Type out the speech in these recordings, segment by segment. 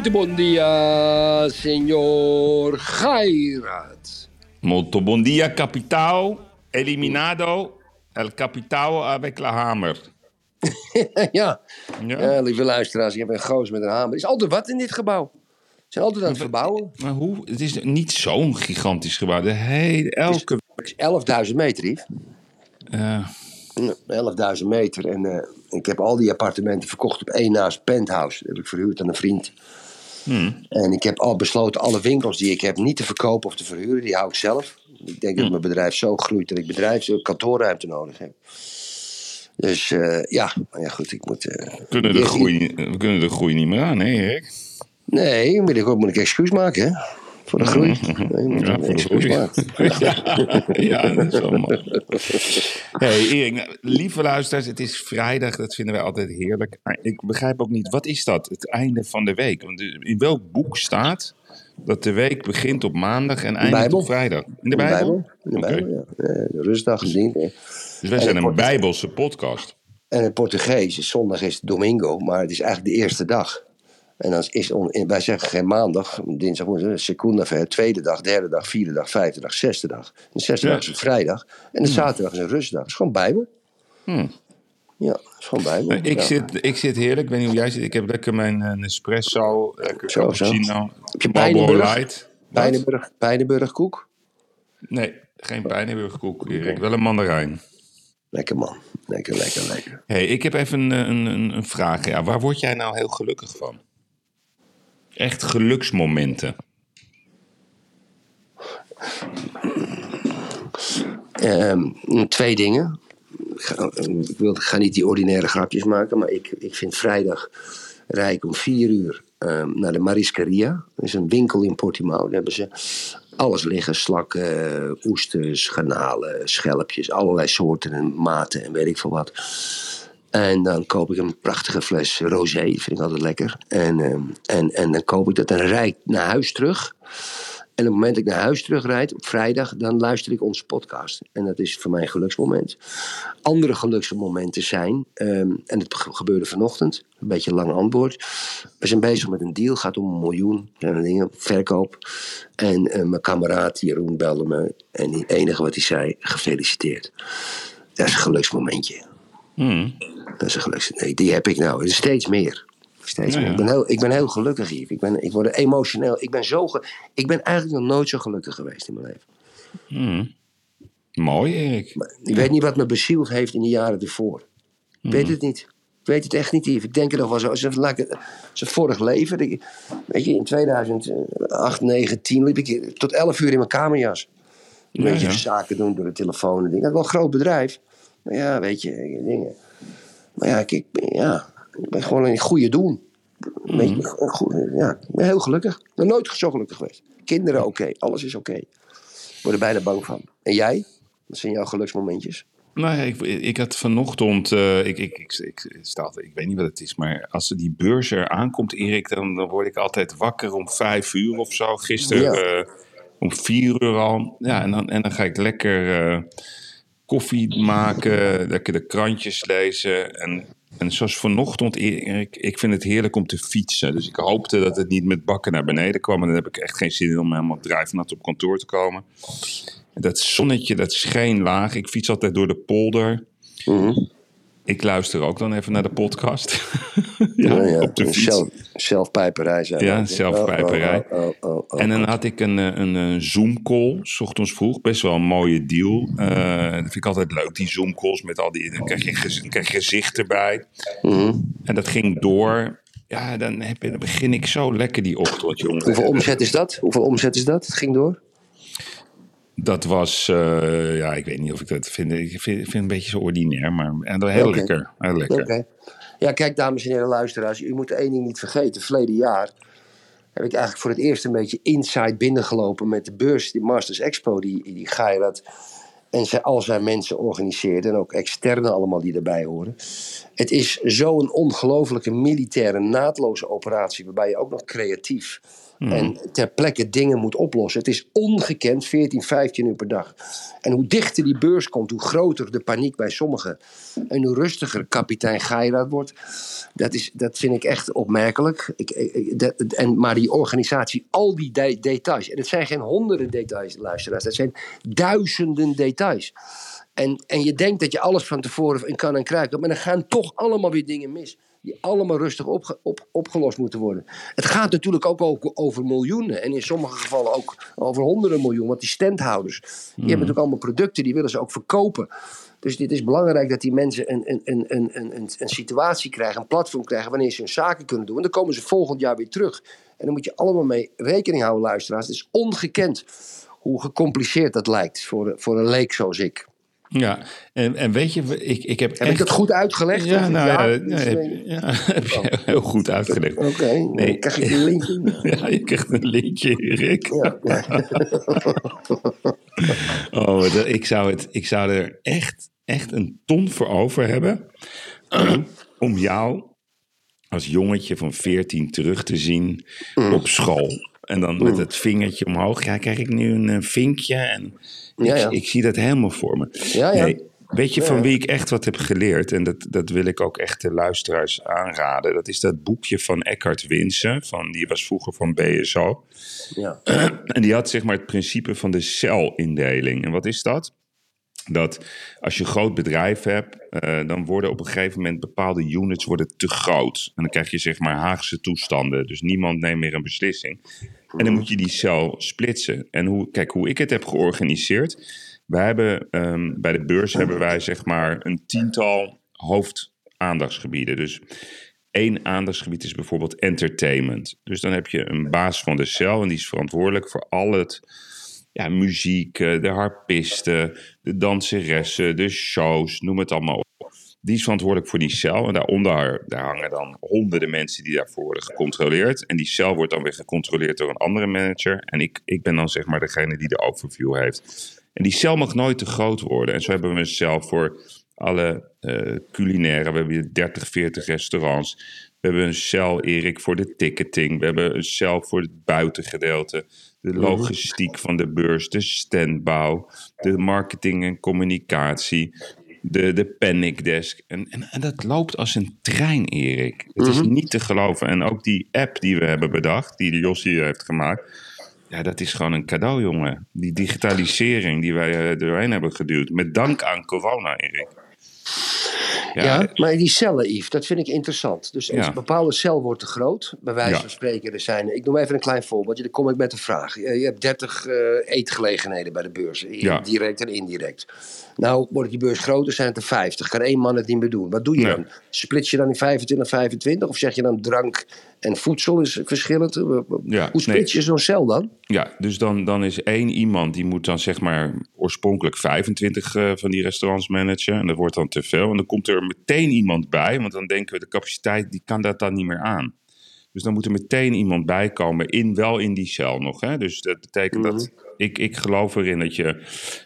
Muito bom dia, senhor dia, capitao. Eliminado. El capitao avec la hamer. ja. Ja. Ja, lieve luisteraars, je hebt een goos met een hamer. Er is altijd wat in dit gebouw. Ze zijn altijd aan het verbouwen. Maar hoe? Het is niet zo'n gigantisch gebouw. De hele, elke... Het is 11.000 meter, Yves. eh, Ja, 11.000 meter. En eh, ik heb al die appartementen verkocht op één naast penthouse. Dat heb ik verhuurd aan een vriend. En ik heb al besloten alle winkels die ik heb niet te verkopen of te verhuren. Die hou ik zelf. Ik denk dat mijn bedrijf zo groeit dat ik bedrijfs kantoorruimte nodig heb. Dus eh, ja, maar ja, goed, ik moet. eh, we, kunnen de groei, niet- we kunnen de groei niet meer aan, hè, Erik? Nee, moet ik moet ik excuus maken, hè? Voor de groei. Nee, moet Ja, voor de groei. Ja, ja, dat is wel mooi. Hey, Erik, lieve luisteraars, het is vrijdag. Dat vinden wij altijd heerlijk. Maar ik begrijp ook niet, wat is dat? Het einde van de week. Want in welk boek staat dat de week begint op maandag en eindigt op vrijdag? In de Bijbel? In de. Bijbel, ja. Eh, de rustdag, eh. Dus wij zijn een Bijbelse podcast. En in het Portugees zondag is domingo, maar het is eigenlijk de eerste dag. En dan is on- wij zeggen geen maandag, dinsdag, woensdag, segunda, ver, tweede dag, derde dag, vierde dag, vijfde dag, zesde dag. En de zesde Ja. dag is een vrijdag. En de zaterdag is een rustdag. Het is gewoon Bijbel. Hmm. Ja, het is gewoon Bijbel. Ik, ja. zit, ik zit heerlijk. Ik weet niet hoe jij zit. Ik heb lekker mijn eh, Nespresso, lekker Zo, zo. cappuccino, Marlboro Pijnenburg? Light. Pijnenburg, Pijnenburg koek. Nee, geen Pijnenburgkoek, Erik. Wel een mandarijn. Lekker man. Lekker, lekker, lekker. hey, ik heb even een, een, een, een vraag. Ja, waar word jij nou heel gelukkig van? Echt geluksmomenten. Ehm, twee dingen. Ik ga, ik wil, ga niet die ordinaire grapjes maken, maar ik, ik vind vrijdag rijk om vier uur ehm, naar de Mariscaria. Dat is een winkel in Portimao. Daar hebben ze alles liggen: slakken, oesters, garnalen, schelpjes, allerlei soorten en maten en weet ik veel wat. En dan koop ik een prachtige fles rosé, vind ik altijd lekker. En, ehm, en, en dan koop ik dat en rijd naar huis terug. En op het moment dat ik naar huis terugrijd, op vrijdag, dan luister ik onze podcast. En dat is voor mij een geluksmoment. Andere geluksmomenten zijn, ehm, en het ge- gebeurde vanochtend, een beetje een lang antwoord. We zijn bezig met een deal, gaat om een miljoen en dingen, verkoop. En eh, mijn kameraad Jeroen belde me en het enige wat hij zei, gefeliciteerd. Dat is een geluksmomentje. Dat is een geluks. Nee, die heb ik nou. Steeds meer. Steeds Ja, meer. Ik, ben heel, ik ben heel gelukkig hier. Ik, ben, ik word emotioneel. Ik ben, zo ge- ik ben eigenlijk nog nooit zo gelukkig geweest in mijn leven. Mooi, Erik. Maar ik weet niet wat me bezield heeft in de jaren ervoor. Ik weet het niet. Ik weet het echt niet, Yves. Ik denk er nog wel zo. Als het- vorig leven. weet je, in 2008, 9, 10 liep ik tot 11 uur in mijn kamerjas. Een Ja, beetje ja. zaken doen door de telefoon en dingen. Dat is wel een groot bedrijf. Maar ja, weet je, dingen. Maar ja, ik, ik ben, ja, ik ben gewoon een goede doen. Weet je, een goede- ja, ik ben heel gelukkig. Ik ben nooit zo gelukkig geweest. Kinderen oké, alles is oké. Ik word er bijna bang van. En jij? Wat zijn jouw geluksmomentjes? Nou ja, ik, ik had vanochtend, eh, ik, ik, ik, ik, sta ik weet niet wat het is, maar als die beurs er aankomt, Erik, dan, dan word ik altijd wakker om vijf uur of zo. Gisteren Ja. eh, om vier uur al. Ja, en dan, en dan ga ik lekker eh, koffie maken, lekker de krantjes lezen. En, en zoals vanochtend, Erik, ik vind het heerlijk om te fietsen. Dus ik hoopte dat het niet met bakken naar beneden kwam. En dan heb ik echt geen zin in om helemaal drijfnat op kantoor te komen. Dat zonnetje, dat scheen laag. Ik fiets altijd door de polder. Mhm. Ik luister ook dan even naar de podcast. ja, Ja, ja. op de fiets. Zelf, zelfpijperij zijn. Ja, zelfpijperij. Oh, oh, oh, oh, oh. En dan had ik een, eh, een, een Zoom-call, s ochtends vroeg. Best wel een mooie deal. Eh, dat vind ik altijd leuk, die Zoom-calls. Met al die, dan krijg je, gez- krijg je gezicht erbij. Mhm. En dat ging door. Ja, dan, heb, dan begin ik zo lekker die ochtend, jongen. Hoeveel omzet is dat? Hoeveel omzet is dat? Het ging door? Dat was, eh, ja, ik weet niet of ik dat vind. Ik vind, vind het een beetje zo ordinair, maar en heel lekker. Heel lekker. Ja, kijk, dames en heren luisteraars, u moet één ding niet vergeten. Verleden jaar heb ik eigenlijk voor het eerst een beetje inside binnengelopen met de beurs, die Masters Expo, die, die Geirat en zij, al zijn mensen organiseerde. En ook externe allemaal die erbij horen. Het is zo'n ongelofelijke militaire naadloze operatie, waarbij je ook nog creatief en ter plekke dingen moet oplossen. Het is ongekend, 14, 15 uur per dag. En hoe dichter die beurs komt, hoe groter de paniek bij sommigen. En hoe rustiger kapitein Geiraat wordt. Dat, is, dat vind ik echt opmerkelijk. Ik, en, maar die organisatie, al die de- details. En het zijn geen honderden details, luisteraars. Dat zijn duizenden details. En, en je denkt dat je alles van tevoren kan en kruiken. Maar dan gaan toch allemaal weer dingen mis. Die allemaal rustig opge- op, opgelost moeten worden. Het gaat natuurlijk ook over, over miljoenen. En in sommige gevallen ook over honderden miljoen. Want die standhouders, die hebben natuurlijk allemaal producten. Die willen ze ook verkopen. Dus dit is belangrijk dat die mensen een, een, een, een, een, een, een situatie krijgen. Een platform krijgen wanneer ze hun zaken kunnen doen. En dan komen ze volgend jaar weer terug. En dan moet je allemaal mee rekening houden, luisteraars. Het is ongekend hoe gecompliceerd dat lijkt voor, voor een leek zoals ik. Ja, en, en weet je, ik, ik heb Heb echt... ik dat goed uitgelegd? Ja, nou ja, ja, heb, ja, heb je heel goed uitgelegd. Oké, nee. krijg ik een linkje? Ja, je krijgt een linkje, ja. Oh, ik, zou het, ik zou er echt, echt een ton voor over hebben om jou als jongetje van 14 terug te zien Mm. op school. En dan met het vingertje omhoog. Ja, krijg ik nu een eh, vinkje. En Ja, ik, ja. ik zie dat helemaal voor me. Ja, ja. Nee, weet je van wie ik echt wat heb geleerd? En dat, dat wil ik ook echt de luisteraars aanraden. Dat is dat boekje van Eckhart Winsen. Van, die was vroeger van BSO. ja. En die had zeg maar het principe van de celindeling. En wat is dat? Dat als je een groot bedrijf hebt, eh, dan worden op een gegeven moment bepaalde units worden te groot. En dan krijg je zeg maar Haagse toestanden. Dus niemand neemt meer een beslissing. En dan moet je die cel splitsen. En hoe, kijk, hoe ik het heb georganiseerd. Wij hebben ehm, bij de beurs hebben wij zeg maar een tiental hoofdaandachtsgebieden. Dus één aandachtsgebied is bijvoorbeeld entertainment. Dus dan heb je een baas van de cel en die is verantwoordelijk voor al het ja, muziek, eh, de harpisten, de danseressen, de shows, noem het allemaal op. Die is verantwoordelijk voor die cel. En daaronder daar hangen dan honderden mensen die daarvoor worden gecontroleerd. En die cel wordt dan weer gecontroleerd door een andere manager. En ik, ik ben dan zeg maar degene die de overview heeft. En die cel mag nooit te groot worden. En zo hebben we een cel voor alle eh, culinaire. We hebben hier 30, 40 restaurants. We hebben een cel, Erik, voor de ticketing. We hebben een cel voor het buitengedeelte. De logistiek van de beurs, de standbouw, de marketing en communicatie, de, de panic desk. En, en, en dat loopt als een trein, Erik. Het is niet te geloven. En ook die app die we hebben bedacht, die de Jossie heeft gemaakt. Ja, dat is gewoon een cadeau, jongen. Die digitalisering die wij eh, doorheen hebben geduwd. Met dank aan corona, Erik. Ja, maar die cellen, Yves, dat vind ik interessant. Dus Ja. een bepaalde cel wordt te groot. Bij wijze van spreken, er zijn... Ik noem even een klein voorbeeldje, dan kom ik met een vraag. Je, je hebt 30 eh, eetgelegenheden bij de beurs. Ja. Direct en indirect. Nou, wordt die beurs groter, zijn het er 50. Kan één man het niet meer doen. Wat doe je dan? Split je dan in 25, 25? Of zeg je dan drank en voedsel is verschillend? Ja, Hoe split nee. je zo'n cel dan? Ja, dus dan, dan is één iemand die moet dan zeg maar oorspronkelijk 25 eh, van die restaurants managen. En dat wordt dan te veel. En dan komt er meteen iemand bij, want dan denken we de capaciteit die kan dat dan niet meer aan. Dus dan moet er meteen iemand bij komen, in, wel in die cel nog. Hè? Dus dat betekent dat ik, ik geloof erin dat je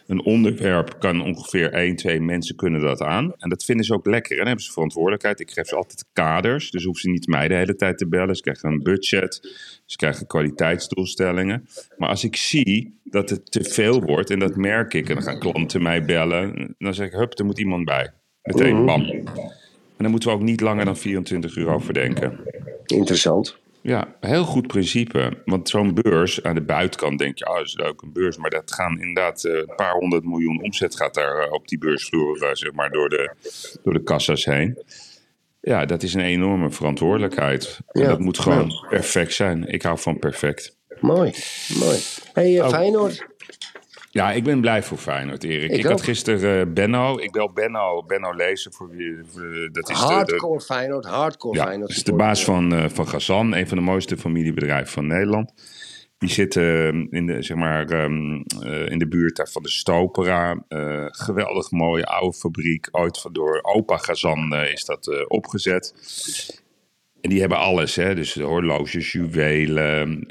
een onderwerp kan ongeveer één, twee mensen kunnen dat aan. En dat vinden ze ook lekker. En dan hebben ze verantwoordelijkheid. Ik geef ze altijd kaders, dus hoeven ze niet mij de hele tijd te bellen. Ze krijgen een budget, ze krijgen kwaliteitsdoelstellingen. Maar als ik zie dat het te veel wordt, en dat merk ik, en dan gaan klanten mij bellen, dan zeg ik, hup, er moet iemand bij. Meteen, bam. En dan moeten we ook niet langer dan 24 uur over denken. Interessant. Ja, heel goed principe. Want zo'n beurs, aan de buitenkant denk je, oh, dat is leuk, een beurs. Maar dat gaan inderdaad eh, een paar honderd miljoen omzet gaat daar eh, op die beursvloer, eh, zeg maar, door de, door de kassa's heen. Ja, dat is een enorme verantwoordelijkheid. En Ja, dat moet gewoon perfect zijn. Ik hou van perfect. Mooi, mooi. hey, Oh. Feyenoord. Ja, ik ben blij voor Feyenoord, Erik. Ik Ik, had gisteren eh, Benno. Ik bel Benno, Benno Lezen. Voor wie, voor- dat is de, de, Hardcore Feyenoord, hardcore Ja, Feyenoord. dat is de baas van, eh van Gazan, een van de mooiste familiebedrijven van Nederland. Die zitten in de, zeg maar, ehm, eh, in de buurt daar van de Stopera. Geweldig mooie oude fabriek. Ooit van door opa Gazan is dat opgezet. En die hebben alles, hè? dus horloges, juwelen,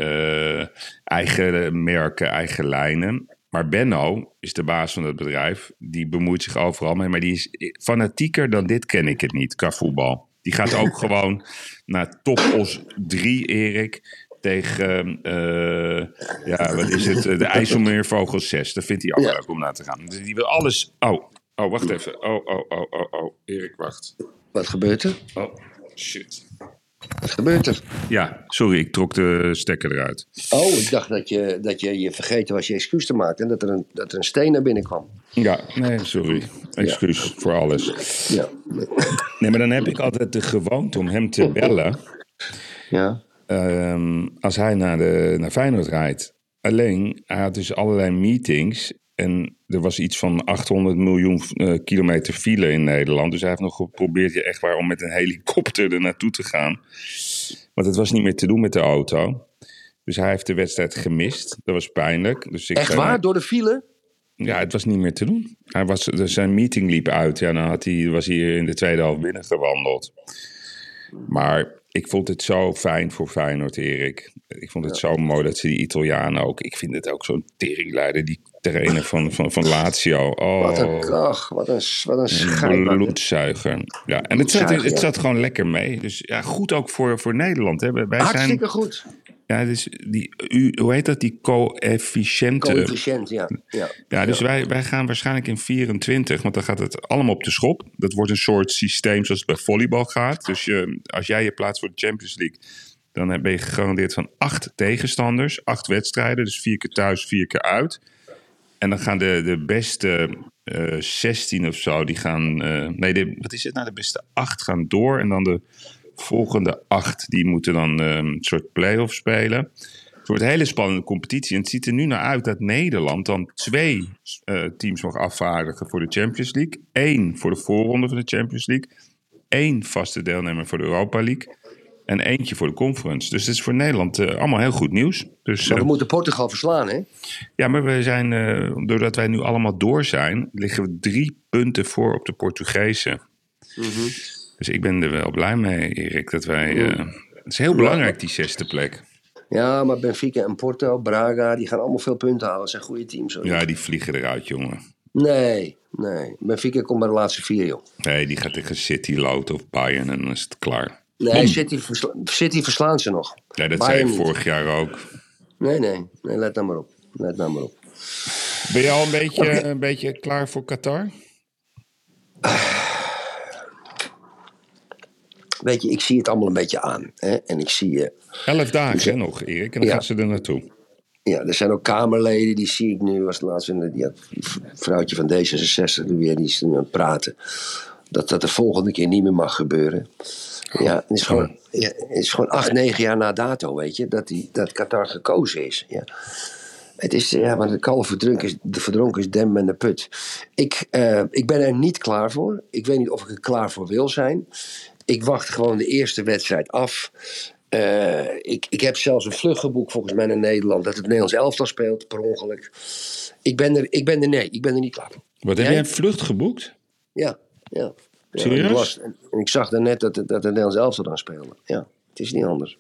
eigen merken, eigen lijnen. Maar Benno is de baas van het bedrijf. Die bemoeit zich overal mee. Maar die is fanatieker dan dit ken ik het niet qua voetbal. Die gaat ook gewoon naar Topos 3, Erik. Tegen, eh, ja, wat is het? De IJsselmeervogels 6. Dat vindt hij ook Ja. leuk om naar te gaan. Dus die wil alles... Oh, oh, wacht even. Oh, oh, oh, oh, oh. Erik, wacht. Wat gebeurt er? Oh, shit. Wat gebeurt er? Ja, sorry, ik trok de stekker eruit. Oh, ik dacht dat je dat je, je vergeten was je excuus te maken en dat er een, dat er een steen naar binnen kwam. Ja, nee, sorry. Excuus voor alles. Ja. Nee, maar dan heb ik altijd de gewoonte om hem te bellen Ja. ehm, als hij naar, de, naar Feyenoord rijdt. Alleen, hij had dus allerlei meetings en er was iets van 800 miljoen eh, kilometer file in Nederland. Dus hij heeft nog geprobeerd ja, echt waar om met een helikopter er naartoe te gaan. Want het was niet meer te doen met de auto. Dus hij heeft de wedstrijd gemist. Dat was pijnlijk. Dus ik Echt waar? Door de file? Ja, het was niet meer te doen. Hij was, dus zijn meeting liep uit. Ja, dan had hij, was hij in de tweede helft binnengewandeld. Maar ik vond het zo fijn voor Feyenoord, Erik. Ik vond het zo mooi dat ze die Italianen ook... Ik vind het ook zo'n teringleider, die trainer van, van, van Lazio. Oh, Wat een ach, wat een, wat een een scheidbakker. bloedzuiger. Ja, en het zat, het zat gewoon lekker mee. Dus ja, goed ook voor, voor Nederland. Hè. Wij zijn, Hartstikke goed. ja, dus die, u, hoe heet dat? Die coëfficiënten. Coëfficiënt, ja. ja. Ja, dus Wij, wij gaan waarschijnlijk in 24, want dan gaat het allemaal op de schop. Dat wordt een soort systeem zoals het bij volleybal gaat. Dus je, als jij je plaatst voor de Champions League, dan ben je gegarandeerd van acht tegenstanders, acht wedstrijden. Dus vier keer thuis, vier keer uit. En dan gaan de, de beste eh 16 of zo, die gaan. eh, nee, de, wat is het nou? De beste acht gaan door. En dan de volgende acht, die moeten dan eh, een soort play-off spelen. Het wordt een hele spannende competitie. En het ziet er nu naar uit dat Nederland dan twee teams mag afvaardigen voor de Champions League. Eén voor de voorronde van de Champions League. Eén vaste deelnemer voor de Europa League. En eentje voor de conference. Dus het is voor Nederland eh, allemaal heel goed nieuws. Dus, Maar we eh, moeten Portugal verslaan, hè? ja, maar we zijn, eh, doordat wij nu allemaal door zijn, liggen we drie punten voor op de Portugezen. Dus ik ben er wel blij mee, Erik, dat wij. eh, het is heel belangrijk, die zesde plek. Ja, maar Benfica en Porto, Braga, die gaan allemaal veel punten halen. Dat zijn goede teams. Hoor. Ja, die vliegen eruit, jongen. Nee, nee. Benfica komt bij de laatste vier, joh. Nee, die gaat tegen City, Lout of Bayern en dan is het klaar. Nee, City, versla- City verslaan ze nog. Ja, dat Bayern zei je niet. vorig jaar ook. Nee, nee. Nee, let nou maar op. Let nou maar op. Ben je al een beetje, een beetje klaar voor Qatar? Weet je, ik zie het allemaal een beetje aan. Hè? En ik zie... eh, Elf dagen hè, nog, Erik, en dan Ja. gaan ze er naartoe. ja, er zijn ook Kamerleden, die zie ik nu. Was het laatst een die had- die vrouwtje van D66 die weer, die is nu aan het praten. Dat dat de volgende keer niet meer mag gebeuren. Ja, het is gewoon, ja, het is gewoon acht, negen jaar na dato, weet je, dat, die, dat Qatar gekozen is. Ja. Het is, ja, want de kalf verdronken is, de verdronken is dem en de put. Ik, eh, ik ben er niet klaar voor. Ik weet niet of ik er klaar voor wil zijn. Ik wacht gewoon de eerste wedstrijd af. Eh, ik, ik heb zelfs een vlucht geboekt volgens mij naar Nederland. Dat het Nederlands elftal speelt, per ongeluk. Ik ben er, ik ben er nee, ik ben er niet klaar voor. Wat heb jij een vlucht geboekt? Ja, ja. ja ik las- en, ik zag daarnet dat, dat het Nederlands elftal dan speelde. Ja, het is niet anders.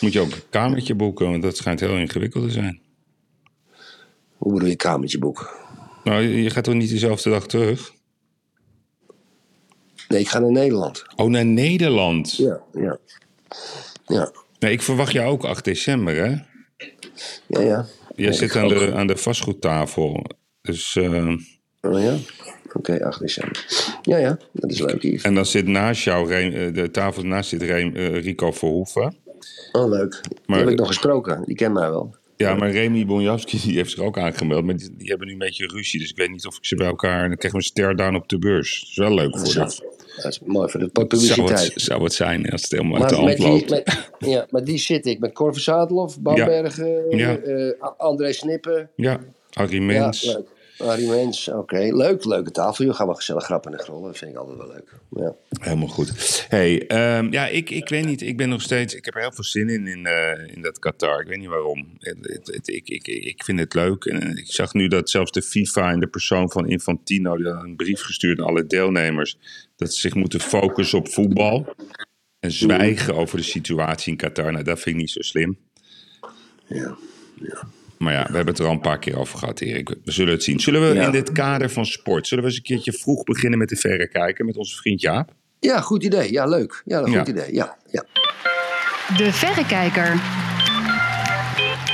Moet je ook een kamertje boeken, want dat schijnt heel ingewikkeld te zijn. Hoe bedoel je kamertje boeken? Nou, je gaat toch niet dezelfde dag terug? Nee, ik ga naar Nederland. Oh, naar Nederland. Ja, ja. Ja, Nee, ik verwacht jou ook 8 december, hè? ja, ja. Jij zit aan ook. de, aan de vastgoedtafel. Dus, eh, Oh ja? Oké, 8 december. Ja, ja, dat is leuk hier. en dan zit naast jou, eh, de tafel naast zit eh, Rico Verhoeven. Oh, leuk. Die Maar- heb ik nog gesproken. Die kent mij wel. Ja, maar Remy Bonjavski die heeft zich ook aangemeld. Maar die, die hebben nu een beetje ruzie. Dus ik weet niet of ik ze bij elkaar... En dan krijgen we een ster down op de beurs. Dat is wel leuk voor ze. Dat is mooi voor de Zou publiciteit. het, zou het zijn als het helemaal uit de Maar hand met die, ja, met die zit ik. Met Cor Zadelhoff, Bambergen, Ja. eh, André Snippen. Ja, Harry Ja, Mens. leuk. Arie Mens, oké. Leuk, leuke tafel. Je gaan we gezellig grappen en grollen. Dat vind ik altijd wel leuk. Ja. Helemaal goed. Hey, ehm, ja, ik, ik weet niet. Ik ben nog steeds. Ik heb er heel veel zin in in, eh, in dat Qatar. Ik weet niet waarom. Het, het, het- ik, ik, ik, vind het leuk. En ik zag nu dat zelfs de FIFA in de persoon van Infantino die had een brief gestuurd aan alle deelnemers dat ze zich moeten focussen op voetbal en zwijgen over de situatie in Qatar. Nou, dat vind ik niet zo slim. Ja. Maar ja, we hebben het er al een paar keer over gehad, Erik. We zullen het zien. Zullen we Ja. in dit kader van sport, zullen we eens een keertje vroeg beginnen met de verrekijker met onze vriend Jaap? ja, goed idee. Ja, leuk. Ja, een goed Ja. idee. Ja, ja. De Verrekijker.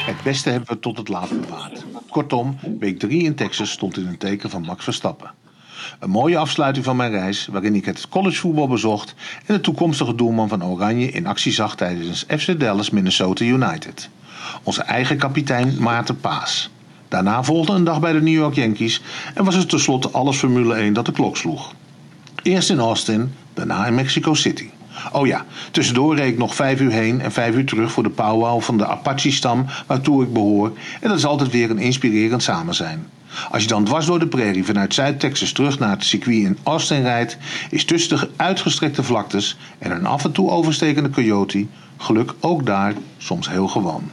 Het beste hebben we tot het laatst bewaard. Kortom, week 3 in Texas stond in een teken van Max Verstappen. Een mooie afsluiting van mijn reis, waarin ik het collegevoetbal bezocht en de toekomstige doelman van Oranje in actie zag tijdens FC Dallas Minnesota United. Onze eigen kapitein Maarten Paas. Daarna volgde een dag bij de New York Yankees en was het tenslotte alles Formule 1 dat de klok sloeg. Eerst in Austin, daarna in Mexico City. Oh ja, tussendoor reed ik nog vijf uur heen en vijf uur terug voor de powwow van de Apache-stam waartoe ik behoor. En dat is altijd weer een inspirerend samen zijn. Als je dan dwars door de prairie vanuit Zuid-Texas terug naar het circuit in Austin rijdt, is tussen de uitgestrekte vlaktes en een af en toe overstekende coyote geluk ook daar soms heel gewoon.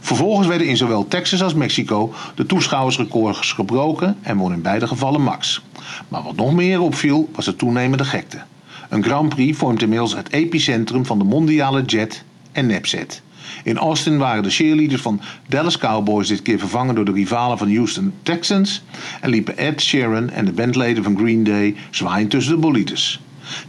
Vervolgens werden in zowel Texas als Mexico de toeschouwersrecords gebroken en won in beide gevallen Max. Maar wat nog meer opviel was de toenemende gekte. Een Grand Prix vormt inmiddels het epicentrum van de mondiale jet en nepzet. In Austin waren de cheerleaders van Dallas Cowboys dit keer vervangen door de rivalen van Houston Texans en liepen Ed Sheeran en de bandleden van Green Day zwaaiend tussen de bolides.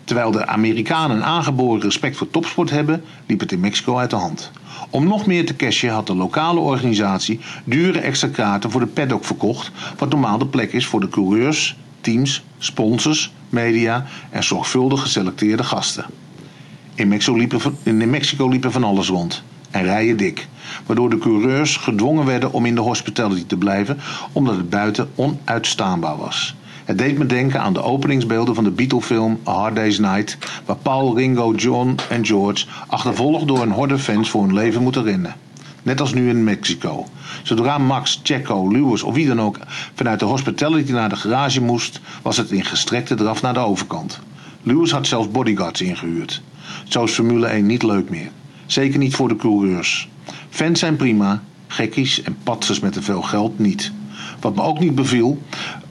Terwijl de Amerikanen een aangeboren respect voor topsport hebben, liep het in Mexico uit de hand. Om nog meer te cashen had de lokale organisatie dure extra kaarten voor de paddock verkocht, wat normaal de plek is voor de coureurs, teams, sponsors, media en zorgvuldig geselecteerde gasten. In Mexico liepen, van- in Mexico liepen van alles rond. En rijen dik. Waardoor de coureurs gedwongen werden om in de hospitality te blijven, omdat het buiten onuitstaanbaar was. Het deed me denken aan de openingsbeelden van de Beatle-film A Hard Day's Night, waar Paul, Ringo, John en George achtervolgd door een horde fans voor hun leven moeten rennen. Net als nu in Mexico. Zodra Max, Checo, Lewis of wie dan ook vanuit de hospitality naar de garage moest, was het in gestrekte draf naar de overkant. Lewis had zelfs bodyguards ingehuurd. Zo is Formule 1 niet leuk meer. Zeker niet voor de coureurs. Fans zijn prima, gekkies en patsers met te veel geld niet. Wat me ook niet beviel,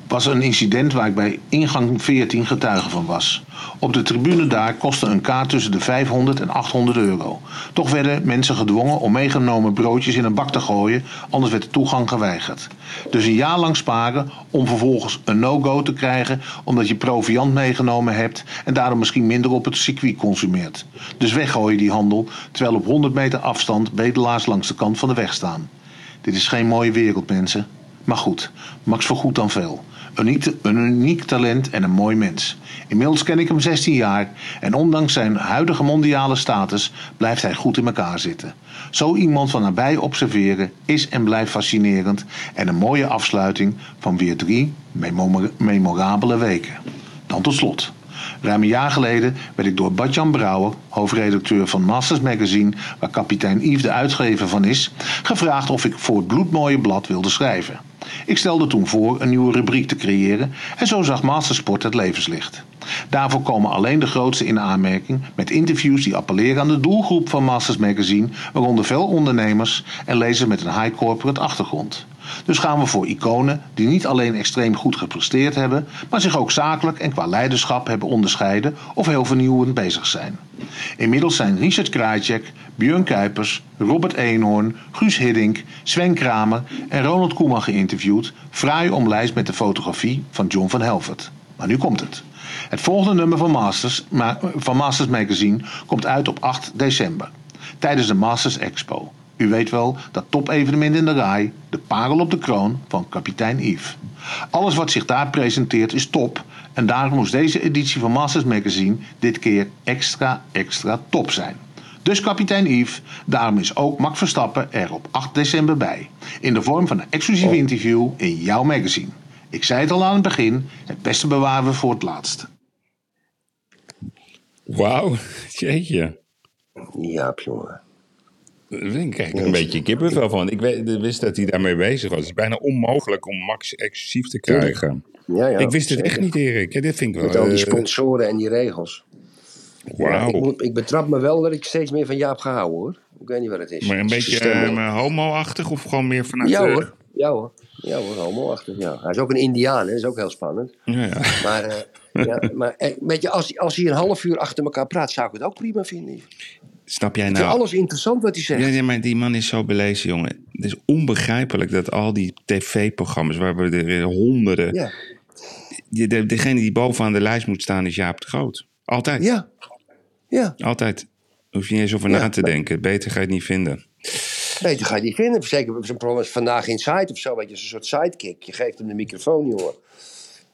was een incident waar ik bij ingang 14 getuige van was. Op de tribune daar kostte een kaart tussen de 500 en 800 euro. Toch werden mensen gedwongen om meegenomen broodjes in een bak te gooien, anders werd de toegang geweigerd. Dus een jaar lang sparen om vervolgens een no-go te krijgen omdat je proviant meegenomen hebt en daarom misschien minder op het circuit consumeert. Dus weggooien die handel, terwijl op 100 meter afstand bedelaars langs de kant van de weg staan. Dit is geen mooie wereld, mensen. Maar goed, Max vergoedt dan veel. Een uniek, talent en een mooi mens. Inmiddels ken ik hem 16 jaar en ondanks zijn huidige mondiale status blijft hij goed in elkaar zitten. Zo iemand van nabij observeren is en blijft fascinerend en een mooie afsluiting van weer drie memo- memorabele weken. Dan tot slot. Ruim een jaar geleden werd ik door Badjan Brouwer, hoofdredacteur van Masters Magazine, waar kapitein Yves de uitgever van is, gevraagd of ik voor het bloedmooie blad wilde schrijven. Ik stelde toen voor een nieuwe rubriek te creëren en zo zag Mastersport het levenslicht. Daarvoor komen alleen de grootste in aanmerking met interviews die appelleren aan de doelgroep van Masters Magazine, waaronder veel ondernemers en lezers met een high corporate achtergrond. Dus gaan we voor iconen die niet alleen extreem goed gepresteerd hebben, maar zich ook zakelijk en qua leiderschap hebben onderscheiden of heel vernieuwend bezig zijn. Inmiddels zijn Richard Krajcek, Björn Kuipers, Robert Eenhoorn, Guus Hiddink, Sven Kramer en Ronald Koeman geïnterviewd, fraai omlijst met de fotografie van John van Helvert. Maar nu komt het. Het volgende nummer van Masters, ma- van Masters Magazine komt uit op 8 december, tijdens de Masters Expo. U weet wel, dat topevenement in de RAI, de parel op de kroon van kapitein Yves. Alles wat zich daar presenteert is top en daarom moest deze editie van Masters Magazine dit keer extra extra top zijn. Dus kapitein Yves, daarom is ook Max Verstappen er op 8 december bij. In de vorm van een exclusief interview in jouw magazine. Ik zei het al aan het begin, het beste bewaren we voor het laatst. Wauw, jeetje. Jaap, jongen. Daar krijg ik een beetje kippenvel van. Ik weet- wist dat hij daarmee bezig was. Het is bijna onmogelijk om Max exclusief te krijgen. Ja, ja, ik wist het echt niet, Erik. Ja, dit vind ik wel... Met al die eh, sponsoren en die regels. Ja, Wauw. ik, betrap me wel dat ik steeds meer van Jaap ga houden hoor. Ik weet niet wat het is. Maar een beetje maar homo-achtig of gewoon meer vanuit... Ja hoor. Ja hoor. Ja hoor, homoachtig. Ja. Hij is ook een Indiaan, hè. dat is ook heel spannend. Ja, ja. Maar, eh, ja, maar eh, weet je, als, als hij een half uur achter elkaar praat, zou ik het ook prima vinden. Snap jij nou... alles interessant wat hij zegt. Ja, ja, maar die man is zo belezen, jongen. Het is onbegrijpelijk dat al die tv-programma's... waar we er honderden... Ja. De- degene die bovenaan de lijst moet staan is Jaap de Groot. Altijd. Ja. Ja. Altijd. Hoef je niet eens over na te denken. Beter ga je het niet vinden. Beter ga je die vinden. Zeker zo'n programma als Vandaag of zo. Weet je, een soort sidekick. Je geeft hem de microfoon, jongen.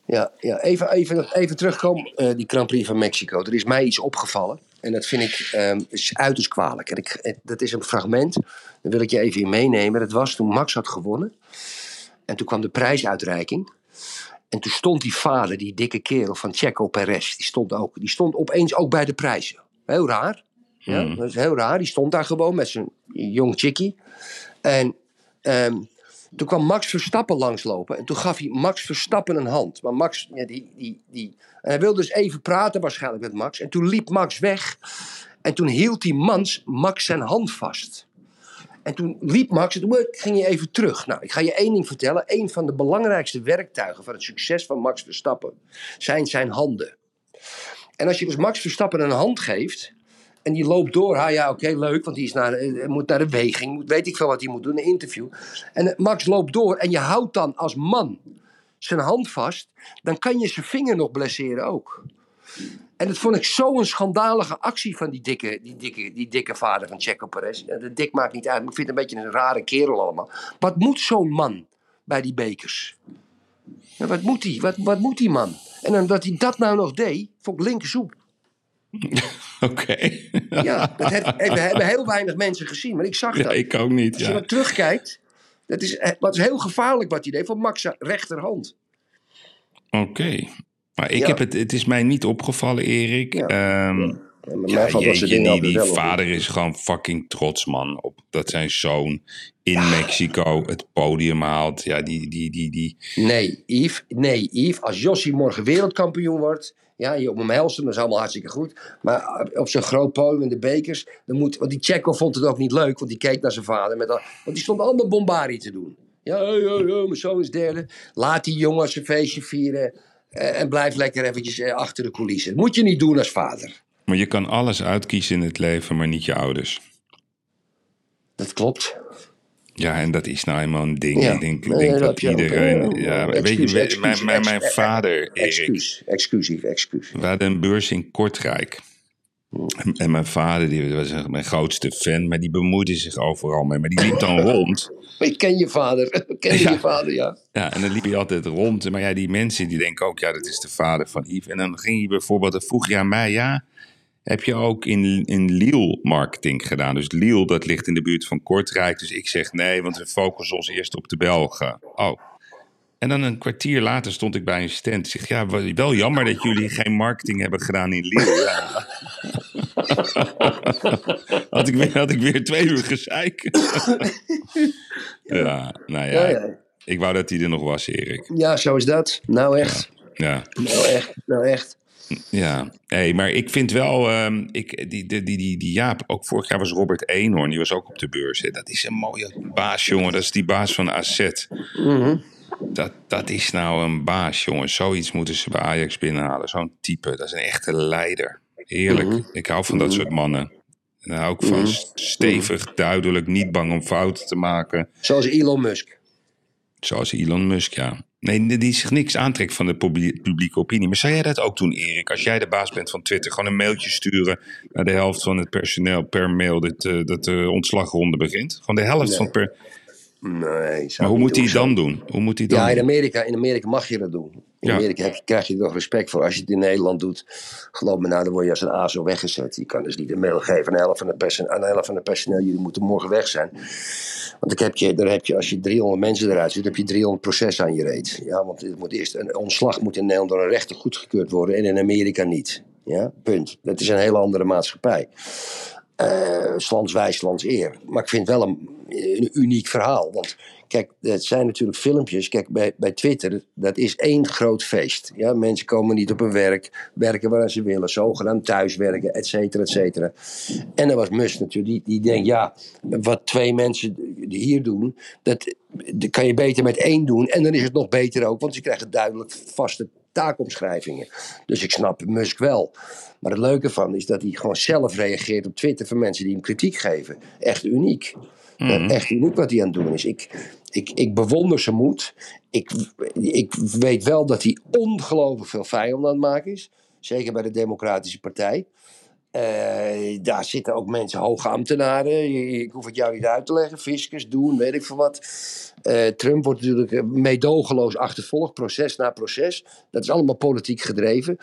Ja, ja. Even, even, even terugkomen, eh, die Grand Prix van Mexico. Er is mij iets opgevallen. En dat vind ik ehm, is uiterst kwalijk. En ik, eh, dat is een fragment. Daar wil ik je even in meenemen. Dat was toen Max had gewonnen. En toen kwam de prijsuitreiking. En toen stond die vader, die dikke kerel van Checo Perez. Die stond, ook, die stond opeens ook bij de prijzen. Heel raar. Ja, Hmm. dat is heel raar. Die stond daar gewoon met zijn jong chickie. En ehm, toen kwam Max Verstappen langslopen. En toen gaf hij Max Verstappen een hand. Maar Max, ja, die, die, die, en hij wilde dus even praten waarschijnlijk met Max. En toen liep Max weg. En toen hield die mans Max zijn hand vast. En toen liep Max en toen ging je even terug. Nou, ik ga je één ding vertellen. Een van de belangrijkste werktuigen van het succes van Max Verstappen zijn zijn handen. En als je dus Max Verstappen een hand geeft. En die loopt door. Ha, ja, oké, leuk. Want die is naar, eh, moet naar de weging. Weet ik veel wat hij moet doen. Een interview. En eh, Max loopt door. En je houdt dan als man zijn hand vast. Dan kan je zijn vinger nog blesseren ook. En dat vond ik zo'n schandalige actie van die dikke, die dikke, die dikke vader van Checo Perez. De dik maakt niet uit. Ik vind het een beetje een rare kerel allemaal. Wat moet zo'n man bij die bekers? Ja, wat moet die? Wat, wat moet die man? En omdat hij dat nou nog deed, vond ik linkersoep. Oké. Ja, dat heb- hebben, hebben heel weinig mensen gezien, maar ik zag Ja, dat. ik ook niet. Als je Ja. wat terugkijkt, dat is, eh, wat is heel gevaarlijk wat hij deed van Max' rechterhand. Oké. Maar ik Ja. heb het, het is mij niet opgevallen, Erik. Ja. Ehm, Ja, ja, dat jeetje, die, die vader is gewoon fucking trots, man. Op dat zijn zoon in Mexico het podium haalt. Ja, die, die, die, die. Nee, Yves, nee, Yves, als Jossie morgen wereldkampioen wordt, ja, je op hem dat is allemaal hartstikke goed. Maar op zo'n groot podium in de bekers, dan moet, want die Checo vond het ook niet leuk, want die keek naar zijn vader, met al, want die stond allemaal bombari te doen. Ja, ja, ja, ja, mijn zoon is derde. Laat die jongen zijn feestje vieren eh, en blijf lekker eventjes eh, achter de coulissen. Dat moet je niet doen als vader. Maar je kan alles uitkiezen in het leven, maar niet je ouders. Dat klopt. Ja, en dat is nou eenmaal een ding. Ja. Ik denk, ik Nee, denk dat dat heb je ook. iedereen... Ja, Ja, excuus, weet je, mijn, mijn, vader, Erik, Excuus, excuus, excuus. We hadden een beurs in Kortrijk. En, en mijn vader, die was mijn grootste fan, maar die bemoeide zich overal mee. Maar die liep dan rond. Ik ken je vader, ik ken Ja. je vader, ja. Ja, en dan liep hij altijd rond. Maar ja, die mensen die denken ook, ja, dat is de vader van Yves. En dan ging hij bijvoorbeeld, dan vroeg je aan mij, ja, heb je ook in, in Lille marketing gedaan? Dus Lille, dat ligt in de buurt van Kortrijk. Dus ik zeg nee, want we focussen ons eerst op de Belgen. Oh. En dan een kwartier later stond ik bij een stand. Ik zeg, ja, wel jammer dat jullie geen marketing hebben gedaan in Lille. Ja. had, ik weer, had ik weer twee uur gezeik. ja, nou ja, Ja, ja. ik wou dat hij er nog was, Erik. Ja, zo is dat. Nou echt. Ja, Nou echt. Nou echt. Ja. Hey, maar ik vind wel, ehm, ik, die, die, die, die, Jaap, ook vorig jaar was Robert Eenhoorn, die was ook op de beurs. Hè. Dat is een mooie baas, jongen. Dat is die baas van AZ. Mhm. Dat, dat is nou een baas, jongen. Zoiets moeten ze bij Ajax binnenhalen. Zo'n type, dat is een echte leider. Heerlijk. Mhm. Ik hou van dat soort mannen. En daar hou ik van st- stevig, duidelijk, niet bang om fouten te maken. Zoals Elon Musk. Zoals Elon Musk, ja. Nee, die zich niks aantrekt van de publie- publieke opinie. Maar zou jij dat ook doen, Erik? Als jij de baas bent van Twitter, gewoon een mailtje sturen naar de helft van het personeel per mail dat, eh, dat de ontslagronde begint? Gewoon de helft Nee. van per. Nee, Maar hoe moet hij dan doen? Hoe moet hij het Ja, dan in? Amerika, in Amerika mag je dat doen. In Ja. Amerika heb krijg je er nog respect voor. Als je het in Nederland doet, geloof me nou, dan word je als een ASO weggezet. Je kan dus niet een mail geven aan de helft van het personeel. Jullie moeten morgen weg zijn. Want heb je, dan heb je, als je 300 mensen eruit zit, heb je 300 processen aan je reet. Ja, want het moet eerst, een ontslag moet in Nederland door een rechter goedgekeurd worden en in Amerika niet. Ja, punt. Dat is een hele andere maatschappij. Slans wijs, Slans eer. Maar ik vind het wel een, een uniek verhaal. Want kijk, het zijn natuurlijk filmpjes. Kijk, bij, bij Twitter, dat is één groot feest. Ja, mensen komen niet op hun werk, werken waar ze willen, zogenaamd thuiswerken, et cetera, et cetera. En dan was Musk natuurlijk, die, die denkt, ja, wat twee mensen hier doen, dat, dat kan je beter met één doen. En dan is het nog beter ook, want ze krijgen duidelijk vaste taakomschrijvingen. Dus ik snap Musk wel. Maar het leuke van is dat hij gewoon zelf reageert op Twitter van mensen die hem kritiek geven. Echt uniek. Ja, echt uniek wat hij aan het doen is. Ik, ik, ik bewonder zijn moed. Ik, ik weet wel dat hij ongelooflijk veel vijanden aan het maken is. Zeker bij de Democratische Partij. Eh, daar zitten ook mensen, hoge ambtenaren. Ik hoef het jou niet uit te leggen. Fiscus, doen, weet ik veel wat. Eh, Trump wordt natuurlijk meedogenloos achtervolgd, proces na proces. Dat is allemaal politiek gedreven.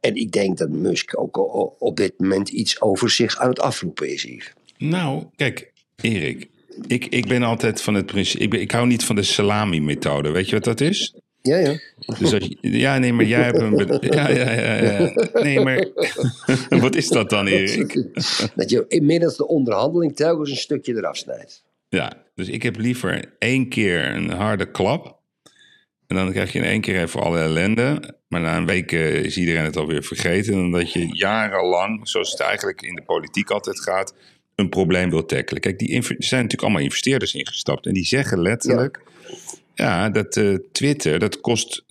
En ik denk dat Musk ook op dit moment iets over zich aan het afroepen is hier. Nou, kijk, Erik. Ik, ik ben altijd van het principe. Ik, ben- ik hou niet van de salami-methode. Weet je wat dat is? Ja, ja. Dus als je, ja, nee, maar jij hebt een. Ja, ja, ja, ja. Nee, maar. wat is dat dan, Erik? Dat je inmiddels de onderhandeling telkens een stukje eraf snijdt. Ja, dus ik heb liever één keer een harde klap. En dan krijg je in één keer even alle ellende. Maar na een week eh, is iedereen het alweer vergeten. En dat je jarenlang, zoals het eigenlijk in de politiek altijd gaat, een probleem wil tackelen. Kijk, die zijn natuurlijk allemaal investeerders ingestapt. En die zeggen letterlijk. Ja, dat eh, Twitter, dat kost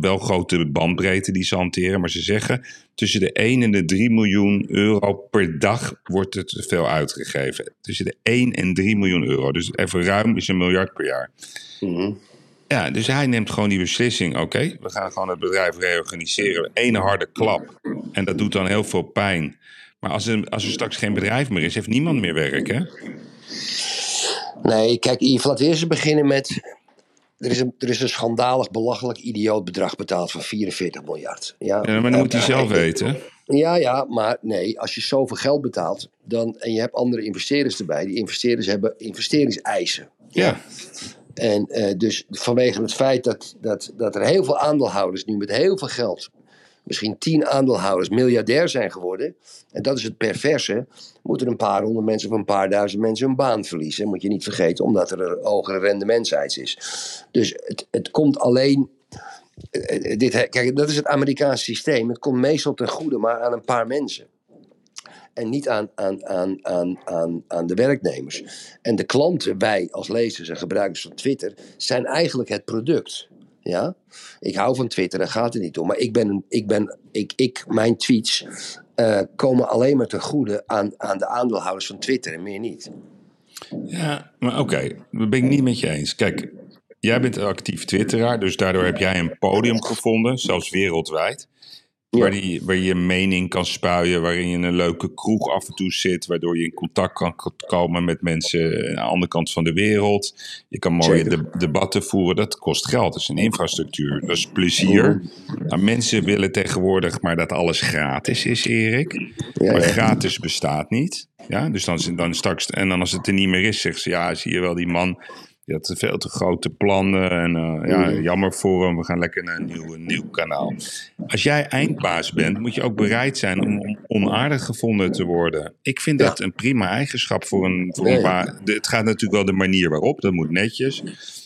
wel grote bandbreedte die ze hanteren. Maar ze zeggen tussen de 1 en de 3 miljoen euro per dag wordt er te veel uitgegeven. Tussen de 1 en 3 miljoen euro. Dus even ruim is een miljard per jaar. Ja, dus hij neemt gewoon die beslissing. Oké, we gaan gewoon het bedrijf reorganiseren. Eén harde klap. En dat doet dan heel veel pijn. Maar als er, als er straks geen bedrijf meer is, heeft niemand meer werk, hè? Nee, kijk, Yves, laten we eerst beginnen met. Er is, een, er is een schandalig, belachelijk, idioot bedrag betaald van 44 miljard. Ja, Ja, maar dan moet hij zelf weten. Ja, ja, maar nee, als je zoveel geld betaalt dan, en je hebt andere investeerders erbij, die investeerders hebben investeringseisen. Ja. En eh, dus vanwege het feit dat, dat, dat er heel veel aandeelhouders nu met heel veel geld, misschien tien aandeelhouders, miljardair zijn geworden. En dat is het perverse. Moeten een paar honderd mensen of een paar duizend mensen hun baan verliezen. Moet je niet vergeten, omdat er een hogere rendementseis is. Dus het, het komt alleen. eh, eh, Dit, kijk, dat is het Amerikaanse systeem. Het komt meestal ten goede, maar aan een paar mensen. En niet aan, aan, aan, aan, aan, aan de werknemers. En de klanten, wij als lezers en gebruikers van Twitter, zijn eigenlijk het product. Ja? Ik hou van Twitter, daar gaat het niet om. Maar ik ben, ik ben, ik, ik, mijn tweets eh, komen alleen maar ten goede aan, aan de aandeelhouders van Twitter en meer niet. Ja, maar oké, dat ben ik niet met je eens. Kijk, jij bent een actief twitteraar, dus daardoor heb jij een podium gevonden, zelfs wereldwijd. Waar, die, waar je je mening kan spuien, waarin je in een leuke kroeg af en toe zit, waardoor je in contact kan komen met mensen aan de andere kant van de wereld. Je kan mooie de- debatten voeren, dat kost geld, dat is een infrastructuur, dat is plezier. Nou, mensen willen tegenwoordig maar dat alles gratis is, Erik. Ja, maar ja. gratis bestaat niet. Ja, dus dan, dan straks, en dan als het er niet meer is, zegt ze, ja, zie je wel, die man, die had veel te grote plannen. En eh, ja, jammer voor hem, we gaan lekker naar een nieuw, een nieuw kanaal. Als jij eindbaas bent, moet je ook bereid zijn om, om onaardig gevonden te worden. Ik vind dat een prima eigenschap voor een, voor een. De- Het gaat natuurlijk wel de manier waarop, dat moet netjes.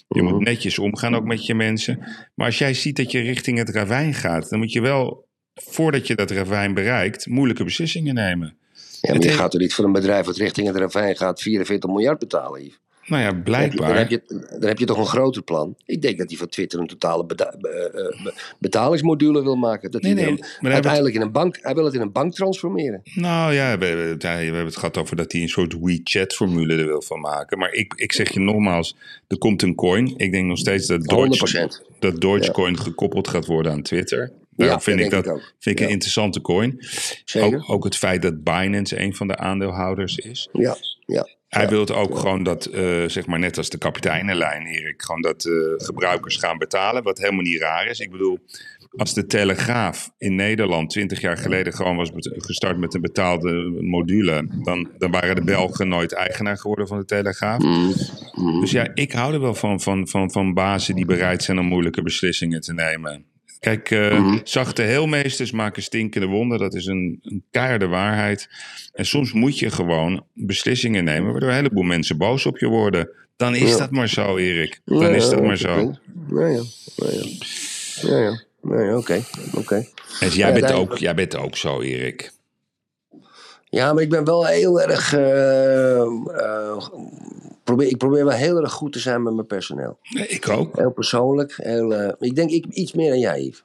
Je moet netjes omgaan ook met je mensen. Maar als jij ziet dat je richting het ravijn gaat, dan moet je wel, voordat je dat ravijn bereikt, moeilijke beslissingen nemen. Ja, maar je gaat toch niet voor een bedrijf dat richting het ravijn gaat 44 miljard betalen, Yves? Nou ja, Dan heb, je, blijkbaar. dan, heb je, dan heb je toch een groter plan. Ik denk dat hij van Twitter een totale beta- be- eh, be- betalingsmodule wil maken. Dat Nee, hij nee, we uiteindelijk in een bank, hij wil het in een bank transformeren. Nou ja, we, hebben het gehad over dat hij een soort WeChat-formule er wil van maken. Maar ik, ik zeg je nogmaals, er komt een coin. Ik denk nog steeds dat 100%. Doge, dat Dogecoin gekoppeld gaat worden aan Twitter. Daarom Ja, vind dat ik dat ik vind ik Ja. een interessante coin. Zeker. Ook, ook het feit dat Binance een van de aandeelhouders is. Ja, ja. Hij wil ook gewoon dat, eh, zeg maar net als de kapiteinenlijn, Erik, gewoon dat eh, gebruikers gaan betalen. Wat helemaal niet raar is. Ik bedoel, als de Telegraaf in Nederland 20 jaar geleden gewoon was gestart met een betaalde module, dan, dan waren de Belgen nooit eigenaar geworden van de Telegraaf. Dus ja, ik hou er wel van, van, van, van bazen die bereid zijn om moeilijke beslissingen te nemen. Kijk, uh, zachte heelmeesters maken stinkende wonden. Dat is een, een keiharde waarheid. En soms moet je gewoon beslissingen nemen... waardoor een heleboel mensen boos op je worden. Dan is dat maar zo, Erik. Dan is dat maar zo. Ja, ja. Ja, ja. ja. Oké, oké. Dus jij, bent ook, jij bent ook zo, Erik. Ja, maar ik ben wel heel erg. Uh, uh, probeer, ik probeer wel heel erg goed te zijn met mijn personeel. ik ook. Heel persoonlijk. Heel, uh, ik denk ik, iets meer dan jij, Yves.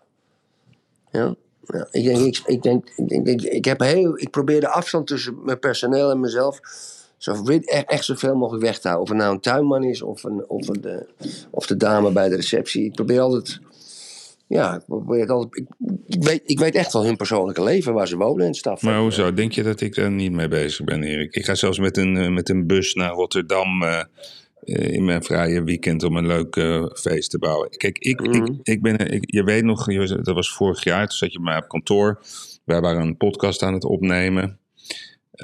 Ja? ja ik, denk, ik, ik, denk, ik, denk, ik, ik, heb heel, ik probeer de afstand tussen mijn personeel en mezelf zo, echt, echt zoveel mogelijk weg te houden. Of het nou een tuinman is of, een, of, de, of de dame bij de receptie. Ik probeer altijd ja, ik, ik, weet, ik weet echt wel hun persoonlijke leven, waar ze wonen en staf. Maar hoezo? Denk je dat ik daar niet mee bezig ben, Erik? Ik ga zelfs met een, eh, met een bus naar Rotterdam uh, in mijn vrije weekend om een leuk uh, feest te bouwen. Kijk, ik, ik, mhm. ik ben, ik, je weet nog, dat was vorig jaar, toen zat je bij mij op kantoor. Wij waren een podcast aan het opnemen.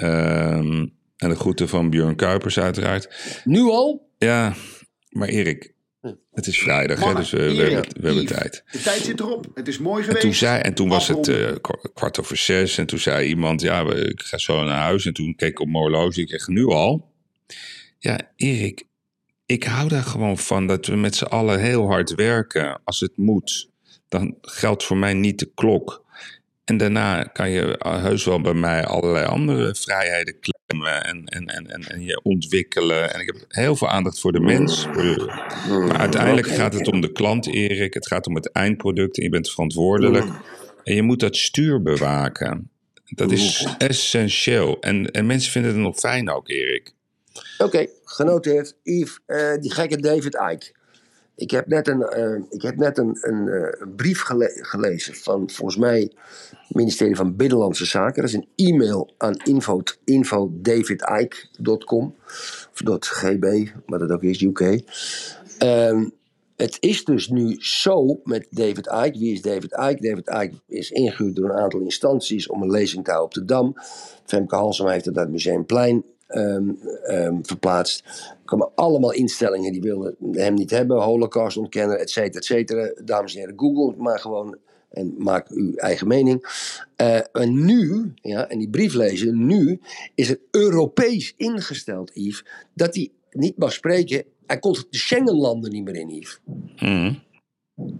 Um, en de groeten van Björn Kuipers uiteraard. Nu al? Ja, maar Erik, het is vrijdag, hè, dus we, we, hebben, we hebben tijd. De tijd zit erop. Het is mooi geweest. En toen, zei, en toen was het uh, kwart over zes. En toen zei iemand, ja, ik ga zo naar huis. En toen keek ik op mijn horloge. Ik zeg, nu al? Ja, Erik, ik hou daar gewoon van dat we met z'n allen heel hard werken. Als het moet, dan geldt voor mij niet de klok. En daarna kan je heus wel bij mij allerlei andere vrijheden en, en, en, en, je ontwikkelen. En ik heb heel veel aandacht voor de mens. Maar uiteindelijk gaat het om de klant, Erik. Het gaat om het eindproduct en je bent verantwoordelijk. En je moet dat stuur bewaken. Dat is essentieel. En, en mensen vinden het nog fijn ook, Erik. Oké, genoteerd. Yves, uh, die gekke David Icke. Ik heb net een, uh, ik heb net een, een, uh, brief gele gelezen van volgens mij het ministerie van Binnenlandse Zaken. Dat is een e-mail aan info, infodavidike.com of .gb, wat het ook is, UK. Ehm, het is dus nu zo met David Icke. Wie is David Icke? David Icke is ingehuurd door een aantal instanties om een lezing te houden op de Dam. Femke Halsema heeft het uit Museumplein um, um, verplaatst. Er komen allemaal instellingen die wilden hem niet hebben. Holocaust ontkennen, et cetera, et cetera. Dames en heren, google maar gewoon en maak uw eigen mening. Uh, en nu, ja, en die brief lezen, nu is het Europees ingesteld, Yves, dat hij niet mag spreken. Hij komt de Schengenlanden niet meer in, Yves. Mm.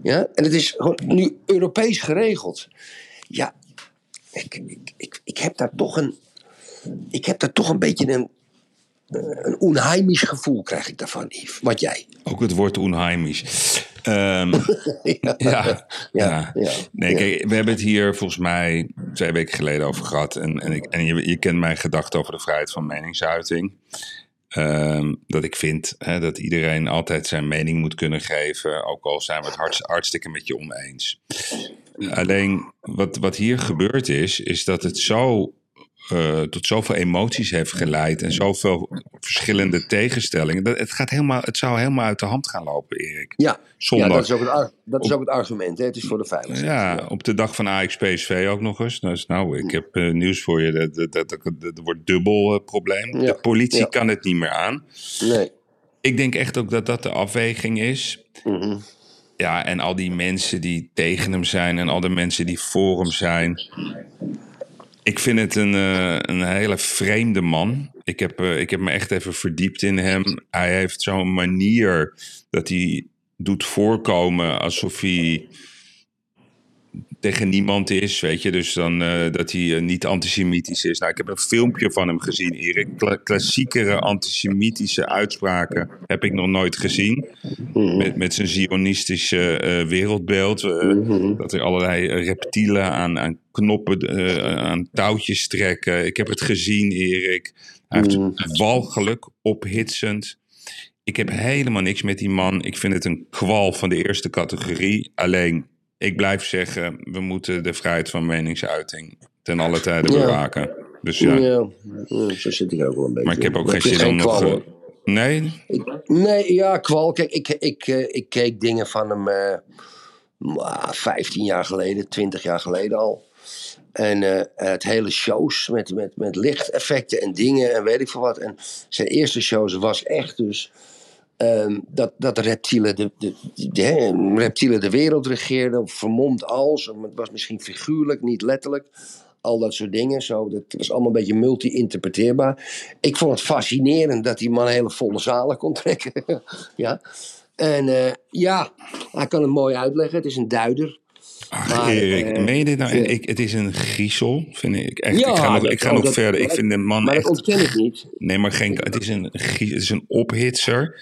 Ja, en het is nu Europees geregeld. Ja, ik, ik, ik, ik heb daar toch een ik heb daar toch een beetje een, een onheimisch gevoel, krijg ik daarvan, Yves. Wat jij? Ook het woord onheimisch. Um, ja, ja, ja, ja, Nee, kijk, we hebben het hier volgens mij twee weken geleden over gehad. En, en, ik, en je, je kent mijn gedachten over de vrijheid van meningsuiting. Um, dat ik vind hè, dat iedereen altijd zijn mening moet kunnen geven, ook al zijn we het hartstikke met je oneens. Alleen wat, wat hier gebeurd is, is dat het zo uh, tot zoveel emoties heeft geleid en zoveel verschillende tegenstellingen. Dat, het, gaat helemaal, het zou helemaal uit de hand gaan lopen, Erik. Ja, ja dat, is ook het, dat is ook het argument. Hè? Het is voor de veiligheid. Ja, op de dag van AX PSV ook nog eens. Dus, nou, ik heb uh, nieuws voor je. Dat, dat, dat, dat, wordt dubbel uh, probleem. Ja. De politie ja. kan het niet meer aan. Nee. Ik denk echt ook dat dat de afweging is. Mm -hmm. Ja, en al die mensen die tegen hem zijn en al de mensen die voor hem zijn. Ik vind het een, uh, een hele vreemde man. Ik heb, uh, ik heb me echt even verdiept in hem. Hij heeft zo'n manier dat hij doet voorkomen alsof hij tegen niemand is, weet je. Dus dan uh, dat hij niet antisemitisch is. Nou, ik heb een filmpje van hem gezien, Erik. Kla klassiekere antisemitische uitspraken heb ik nog nooit gezien. Mhm. Met, met zijn zionistische uh, wereldbeeld. Mm-hmm. Dat er allerlei reptielen aan, aan knoppen, aan touwtjes trekken. Ik heb het gezien, Erik. Hij heeft mm. walgelijk, ophitsend. Ik heb helemaal niks met die man. Ik vind het een kwal van de eerste categorie. Alleen ik blijf zeggen, we moeten de vrijheid van meningsuiting ten alle tijde bewaken. Dus ja. ja. zo zit ik ook wel een beetje. Maar ik heb ook geen zin om nog... Uh, nee? Ik, nee, ja, kwal. Kijk, ik, ik, uh, ik keek dingen van hem uh, 15 jaar geleden, 20 jaar geleden al. En het hele shows met, met, met lichteffecten en dingen en weet ik veel wat. En zijn eerste shows was echt dus ehm, dat, dat reptielen de, de, de, reptielen de wereld regeerden, vermomd als, het was misschien figuurlijk, niet letterlijk. Al dat soort dingen. Zo, dat was allemaal een beetje multi-interpreteerbaar. Ik vond het fascinerend dat die man hele volle zalen kon trekken. ja. En eh, ja, hij kan het mooi uitleggen. Het is een duider. Ach, Maar, Erik, eh, meen je dit nou? Ik, het is een griezel, vind ik. Echt, Ja, ik ga nog, ik ga nog dat- verder. Ik vind de man Maar dat echt... ontken ik niet. Nee, maar geen, het, is een, het is een ophitser.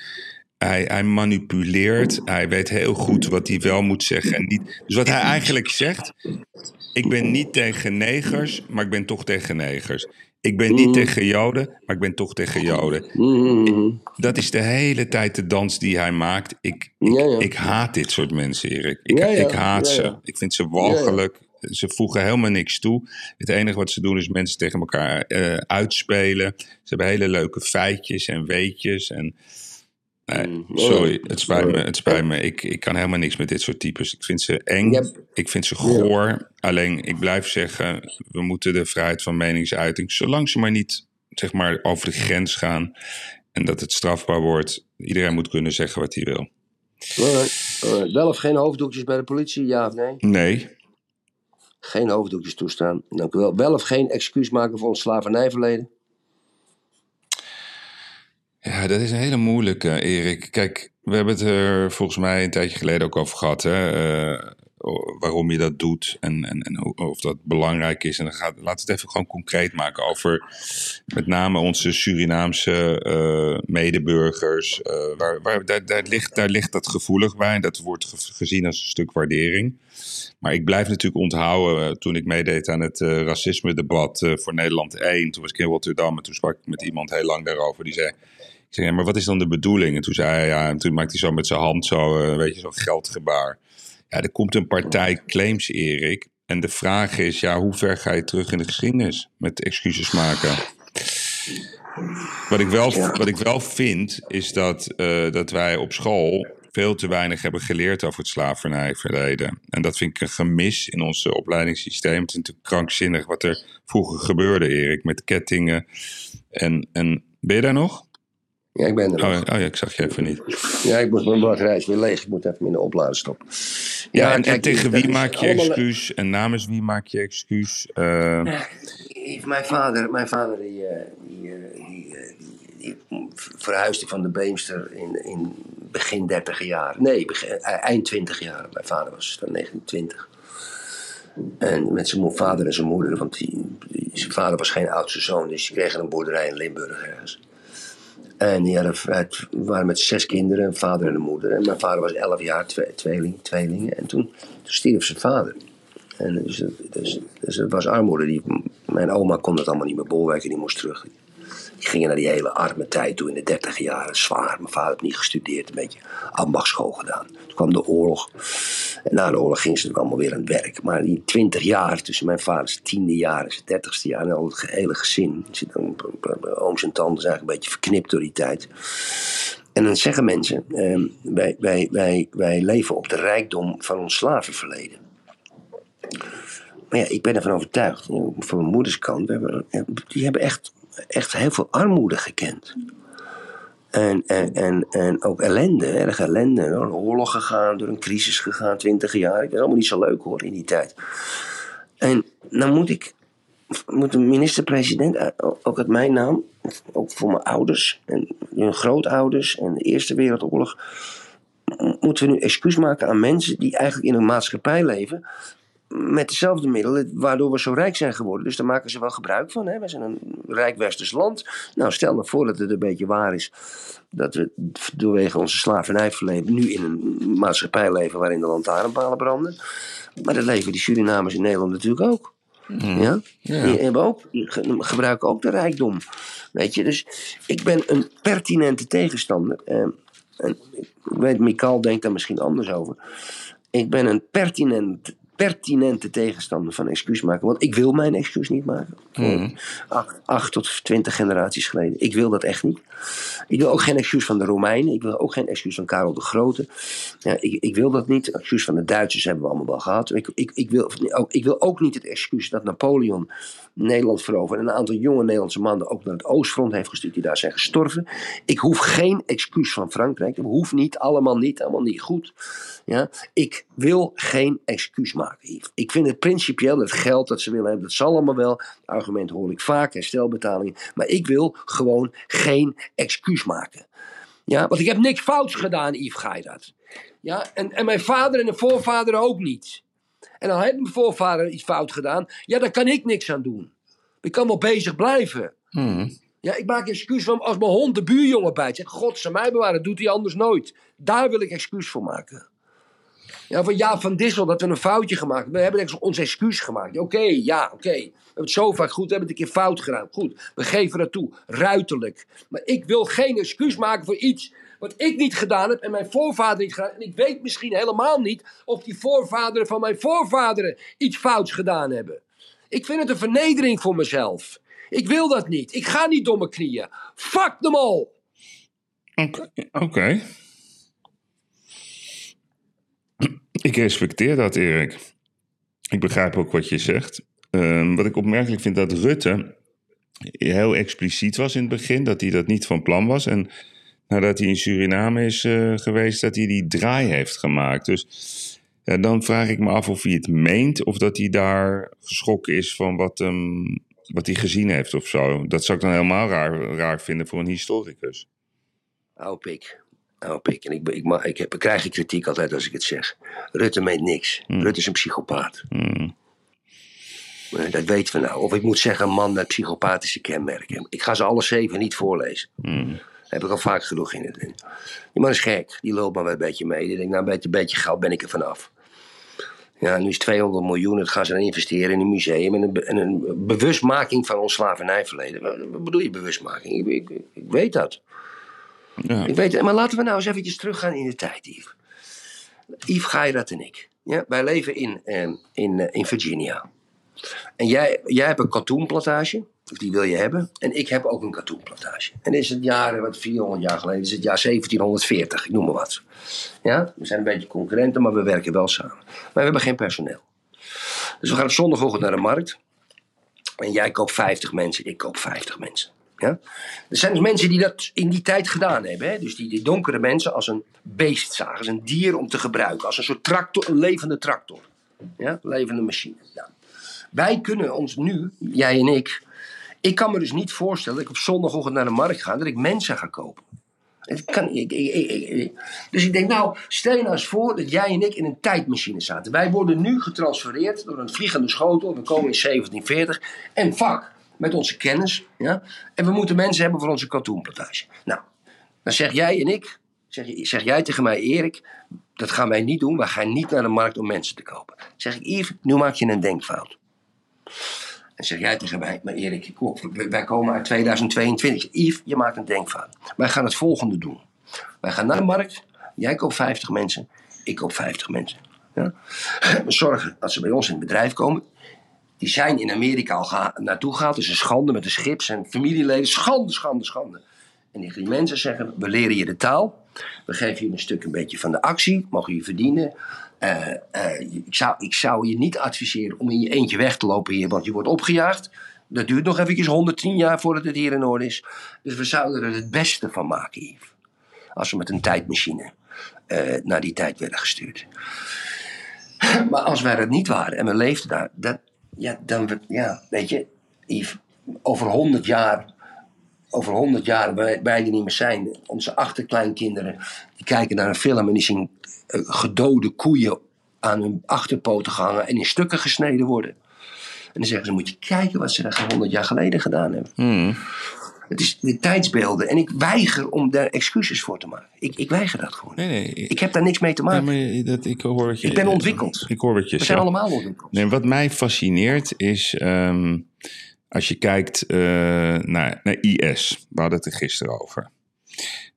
Hij, hij manipuleert. Hij weet heel goed wat hij wel moet zeggen en niet. Dus wat hij eigenlijk zegt. Ik ben niet tegen negers, maar ik ben toch tegen negers. Ik ben niet tegen Joden, maar ik ben toch tegen Joden. Mhm. Dat is de hele tijd de dans die hij maakt. Ik, ik, Ja, ja. ik haat dit soort mensen, Erik. Ik, Ja, ik haat ze. Ik vind ze walgelijk. Ze voegen helemaal niks toe. Het enige wat ze doen is mensen tegen elkaar eh, uitspelen. Ze hebben hele leuke feitjes en weetjes. En, nee, Mm, sorry, ja. het spijt me. Het spijt me. Ik, ik kan helemaal niks met dit soort types. Ik vind ze eng. Ik vind ze goor. Alleen, ik blijf zeggen, we moeten de vrijheid van meningsuiting, zolang ze maar niet zeg maar, over de grens gaan en dat het strafbaar wordt, iedereen moet kunnen zeggen wat hij wil. Alright, alright. Wel of geen hoofddoekjes bij de politie, ja of nee? Nee, Geen hoofddoekjes toestaan. Dank u wel. Wel of geen excuus maken voor ons slavernijverleden? Ja, dat is een hele moeilijke, Erik. Kijk, we hebben het er volgens mij een tijdje geleden ook over gehad, hè? eh, waarom je dat doet en, en, en of dat belangrijk is. En dan gaat, laten we het even gewoon concreet maken over met name onze Surinaamse eh, medeburgers. eh, waar, waar, daar, ligt, daar ligt dat gevoelig bij en dat wordt ge- gezien als een stuk waardering. Maar ik blijf natuurlijk onthouden, toen ik meedeed aan het racisme-debat voor Nederland 1, toen was ik in Rotterdam en toen sprak ik met iemand heel lang daarover. Die zei, zei, ja, maar wat is dan de bedoeling? En toen zei hij, ja, en toen maakte hij zo met zijn hand zo, eh, weet je, zo'n geldgebaar. Ja, er komt een partij claims, Erik. En de vraag is, ja, hoe ver ga je terug in de geschiedenis met excuses maken? Wat ik wel, wat ik wel vind, is dat, eh, dat wij op school veel te weinig hebben geleerd over het slavernijverleden. En dat vind ik een gemis in ons eh, opleidingssysteem. Het is natuurlijk krankzinnig wat er vroeger gebeurde, Erik, met kettingen. En, en ben je daar nog? Ja, ik ben er Oh, nog. oh ja, ik zag je even niet. Ja, ik moet mijn batterij weer leeg. Ik moet even in de oplader stoppen. Ja, en, en kijk, tegen wie maak je allemaal- excuus? En namens wie maak je excuus? Eh, Mijn vader, mijn vader die, eh, die, eh, die, die, die verhuisde van de Beemster in, in begin 30 jaar. Nee, begin, eind 20 jaar. Mijn vader was van 1920. En met zijn vader en zijn moeder, want die, die- zijn vader was geen oudste zoon, dus die kregen een boerderij in Limburg ergens. En die hadden, waren met zes kinderen, een vader en een moeder. En mijn vader was 11 jaar, twee, tweeling, tweelingen. En toen, toen stierf zijn vader. En dus, dus, dus het was armoede. Die, mijn oma kon dat allemaal niet meer bolwerken, die moest terug. Die gingen naar die hele arme tijd toe in de dertig jaren. Zwaar. Mijn vader had niet gestudeerd, een beetje ambachtschool gedaan. Toen kwam de oorlog. En na de oorlog ging ze allemaal weer aan het werk. Maar die twintig jaar, tussen mijn vaders tiende jaar en zijn dertigste jaar... en al het hele gezin, ooms en tanten zijn eigenlijk een beetje verknipt door die tijd... En dan zeggen mensen, ehm, wij, wij, wij, wij leven op de rijkdom van ons slavenverleden. Maar ja, ik ben ervan overtuigd, van mijn moeders kant, die hebben echt, echt heel veel armoede gekend. En, en, en, en ook ellende, erg ellende. Door een oorlog gegaan, door een crisis gegaan, twintig jaar. Dat is allemaal niet zo leuk hoor, in die tijd. En dan moet ik, moet de minister-president, eh, ook uit mijn naam, ook voor mijn ouders en hun grootouders en de Eerste Wereldoorlog, moeten we nu excuus maken aan mensen die eigenlijk in een maatschappij leven met dezelfde middelen waardoor we zo rijk zijn geworden. Dus daar maken ze wel gebruik van. Hè? We zijn een rijk westers land. Nou, stel nou voor dat het een beetje waar is dat we doorwege onze slavernijverleden nu in een maatschappij leven waarin de lantaarnpalen branden. Maar dat leven die Surinamers in Nederland natuurlijk ook. Ja? Die, hebben ook, die ge- gebruiken ook de rijkdom. Weet je, dus ik ben een pertinente tegenstander. Eh, en ik weet, Mikal denkt daar misschien anders over. Ik ben een pertinent, pertinente tegenstander van excuus maken. Want ik wil mijn excuus niet maken. Voor acht, acht tot twintig generaties geleden. Ik wil dat echt niet. Ik wil ook geen excuus van de Romeinen. Ik wil ook geen excuus van Karel de Grote. Ja, ik, ik wil dat niet. Excuus van de Duitsers hebben we allemaal wel gehad. Ik, ik, ik, wil, ook, ik wil ook niet het excuus dat Napoleon Nederland veroverde. En een aantal jonge Nederlandse mannen ook naar het Oostfront heeft gestuurd. Die daar zijn gestorven. Ik hoef geen excuus van Frankrijk. Dat hoeft niet. Allemaal niet. Allemaal niet goed. Ja, ik wil geen excuus maken, Ik vind het principieel, het geld dat ze willen hebben, dat zal allemaal wel. Het argument hoor ik vaak, herstelbetalingen. Maar ik wil gewoon geen excuus maken. Ja, want ik heb niks fouts gedaan, Yves Geirat. Ja, en, en mijn vader en de voorvader ook niet. En dan heeft mijn voorvader iets fout gedaan. Ja, daar kan ik niks aan doen. Ik kan wel bezig blijven. Ja, ik maak excuus van als mijn hond de buurjongen bijt. Zeg, god, ze mij bewaren, dat doet hij anders nooit. Daar wil ik excuus voor maken. Ja, van van Dissel, dat we een foutje gemaakt hebben. We hebben ex- ons excuus gemaakt. Oké, ja, oké. We hebben het zo vaak goed, we hebben het een keer fout gedaan. Goed, we geven dat toe. Ruiterlijk. Maar ik wil geen excuus maken voor iets wat ik niet gedaan heb en mijn voorvader niet gedaan. En ik weet misschien helemaal niet of die voorvaderen van mijn voorvaderen iets fouts gedaan hebben. Ik vind het een vernedering voor mezelf. Ik wil dat niet. Ik ga niet door mijn knieën. Fuck them all. Oké. Ik respecteer dat, Erik. Ik begrijp ook wat je zegt. Ehm, wat ik opmerkelijk vind dat Rutte heel expliciet was in het begin, dat hij dat niet van plan was. En nadat hij in Suriname is eh, geweest, dat hij die draai heeft gemaakt. Dus ja, dan vraag ik me af of hij het meent of dat hij daar geschrokken is van wat, hem, wat hij gezien heeft of zo. Dat zou ik dan helemaal raar, raar vinden voor een historicus. Hoop ik. Hoop ik. En ik, ik, ma- ik, heb, ik krijg kritiek altijd als ik het zeg. Rutte meent niks. Rutte is een psychopaat. Eh, Dat weten we nou. Of ik moet zeggen, een man met psychopathische kenmerken. Ik ga ze alle zeven niet voorlezen. Heb ik al vaak genoeg in het. Die man is gek. Die loopt maar een beetje mee. Die denkt, nou, een beetje geld ben ik er vanaf. Ja, nu is 200 miljoen. Dat gaan ze dan investeren in een museum. En een, en een bewustmaking van ons slavernijverleden. Wat wat bedoel je bewustmaking? Ik, ik, ik weet dat. Ja. Ik weet maar laten we nou eens eventjes teruggaan in de tijd, Yves. Yves Geirat en ik. Ja, wij leven in, eh, in, eh, in Virginia. En jij, jij hebt een katoenplantage, of die wil je hebben. En ik heb ook een katoenplantage. En is het jaar, wat 400 jaar geleden, is het jaar 1740, ik noem maar wat. Ja, we zijn een beetje concurrenten, maar we werken wel samen. Maar we hebben geen personeel. Dus we gaan op zondagochtend naar de markt. En jij koopt 50 mensen, ik koop 50 mensen. Ja? Er zijn dus mensen die dat in die tijd gedaan hebben. Hè? Dus die, die donkere mensen als een beest zagen, als een dier om te gebruiken. Als een soort tractor, een levende tractor. Ja? Levende machine. Wij kunnen ons nu, jij en ik. Ik kan me dus niet voorstellen dat ik op zondagochtend naar de markt ga dat ik mensen ga kopen. Het kan, dus ik denk, nou, stel je nou eens voor dat jij en ik in een tijdmachine zaten. Wij worden nu getransfereerd door een vliegende schotel. We komen in 1740. En vak, met onze kennis. Ja? En we moeten mensen hebben voor onze katoenplantage. Nou, dan zeg jij en ik, zeg, jij tegen mij, Erik, dat gaan wij niet doen. Wij gaan niet naar de markt om mensen te kopen. Dan zeg ik, Yves, nu maak je een denkfout. En zeg jij tegen mij, maar Erik, wij komen uit 2022. Yves, je maakt een denkfout. Wij gaan het volgende doen. Wij gaan naar de markt. Jij koopt 50 mensen. Ik koop 50 mensen. Ja? We zorgen dat ze bij ons in het bedrijf komen. Die zijn in Amerika al geha- naartoe gehaald. Is een schande met de schip en familieleden. Schande, schande, schande. En die mensen zeggen, we leren je de taal. We geven je een stuk een beetje van de actie. Mogen je verdienen. Eh, eh, ik, zou, ik zou je niet adviseren om in je eentje weg te lopen hier. Want je wordt opgejaagd. Dat duurt nog eventjes 110 jaar voordat het hier in orde is. Dus we zouden er het beste van maken, Yves. Als we met een tijdmachine eh, naar die tijd werden gestuurd. Maar als wij dat niet waren en we leefden daar, dat, ja, dan, ja, weet je, over 100 jaar, over 100 jaar, wij, er niet meer zijn, onze achterkleinkinderen, die kijken naar een film en die zien eh, gedode koeien aan hun achterpoten gehangen en in stukken gesneden worden. En dan zeggen ze, moet je kijken wat ze daar 100 jaar geleden gedaan hebben. Het is de tijdsbeelden. En ik weiger om daar excuses voor te maken. Ik, ik weiger dat gewoon. Nee, nee. Ik heb daar niks mee te maken. maar dat, ik hoor wat je... Ik ben ontwikkeld. Ik hoor wat je We zijn allemaal ontwikkeld. Nee, wat mij fascineert is, ehm, als je kijkt eh, naar, naar IS, we hadden het er gisteren over.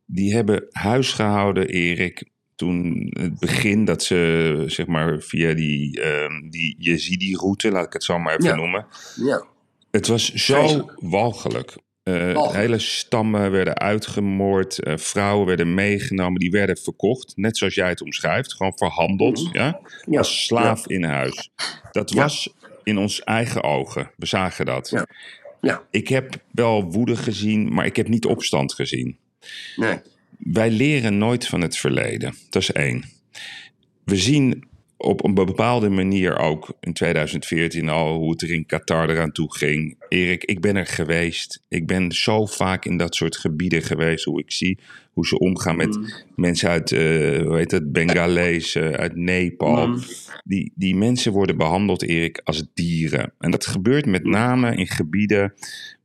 Die hebben huisgehouden, Erik, toen het begin dat ze, zeg maar, via die, ehm die Yazidi-route, laat ik het zo maar even Ja. noemen. Ja. Het was zo walgelijk. Eh, hele stammen werden uitgemoord, eh, vrouwen werden meegenomen, die werden verkocht, net zoals jij het omschrijft, gewoon verhandeld, ja, Mhm. Ja. als slaaf in huis. Dat Ja. was in ons eigen ogen, we zagen dat. Ja. Ja. Ik heb wel woede gezien, maar ik heb niet opstand gezien. Nee. Wij leren nooit van het verleden. Dat is één. We zien op een bepaalde manier ook in 2014 al hoe het er in Qatar eraan toe ging. Erik, ik ben er geweest. Ik ben zo vaak in dat soort gebieden geweest. Hoe ik zie hoe ze omgaan met mensen uit, eh hoe heet het, Bengalezen, uit Nepal. Die, die mensen worden behandeld, Erik, als dieren. En dat gebeurt met name in gebieden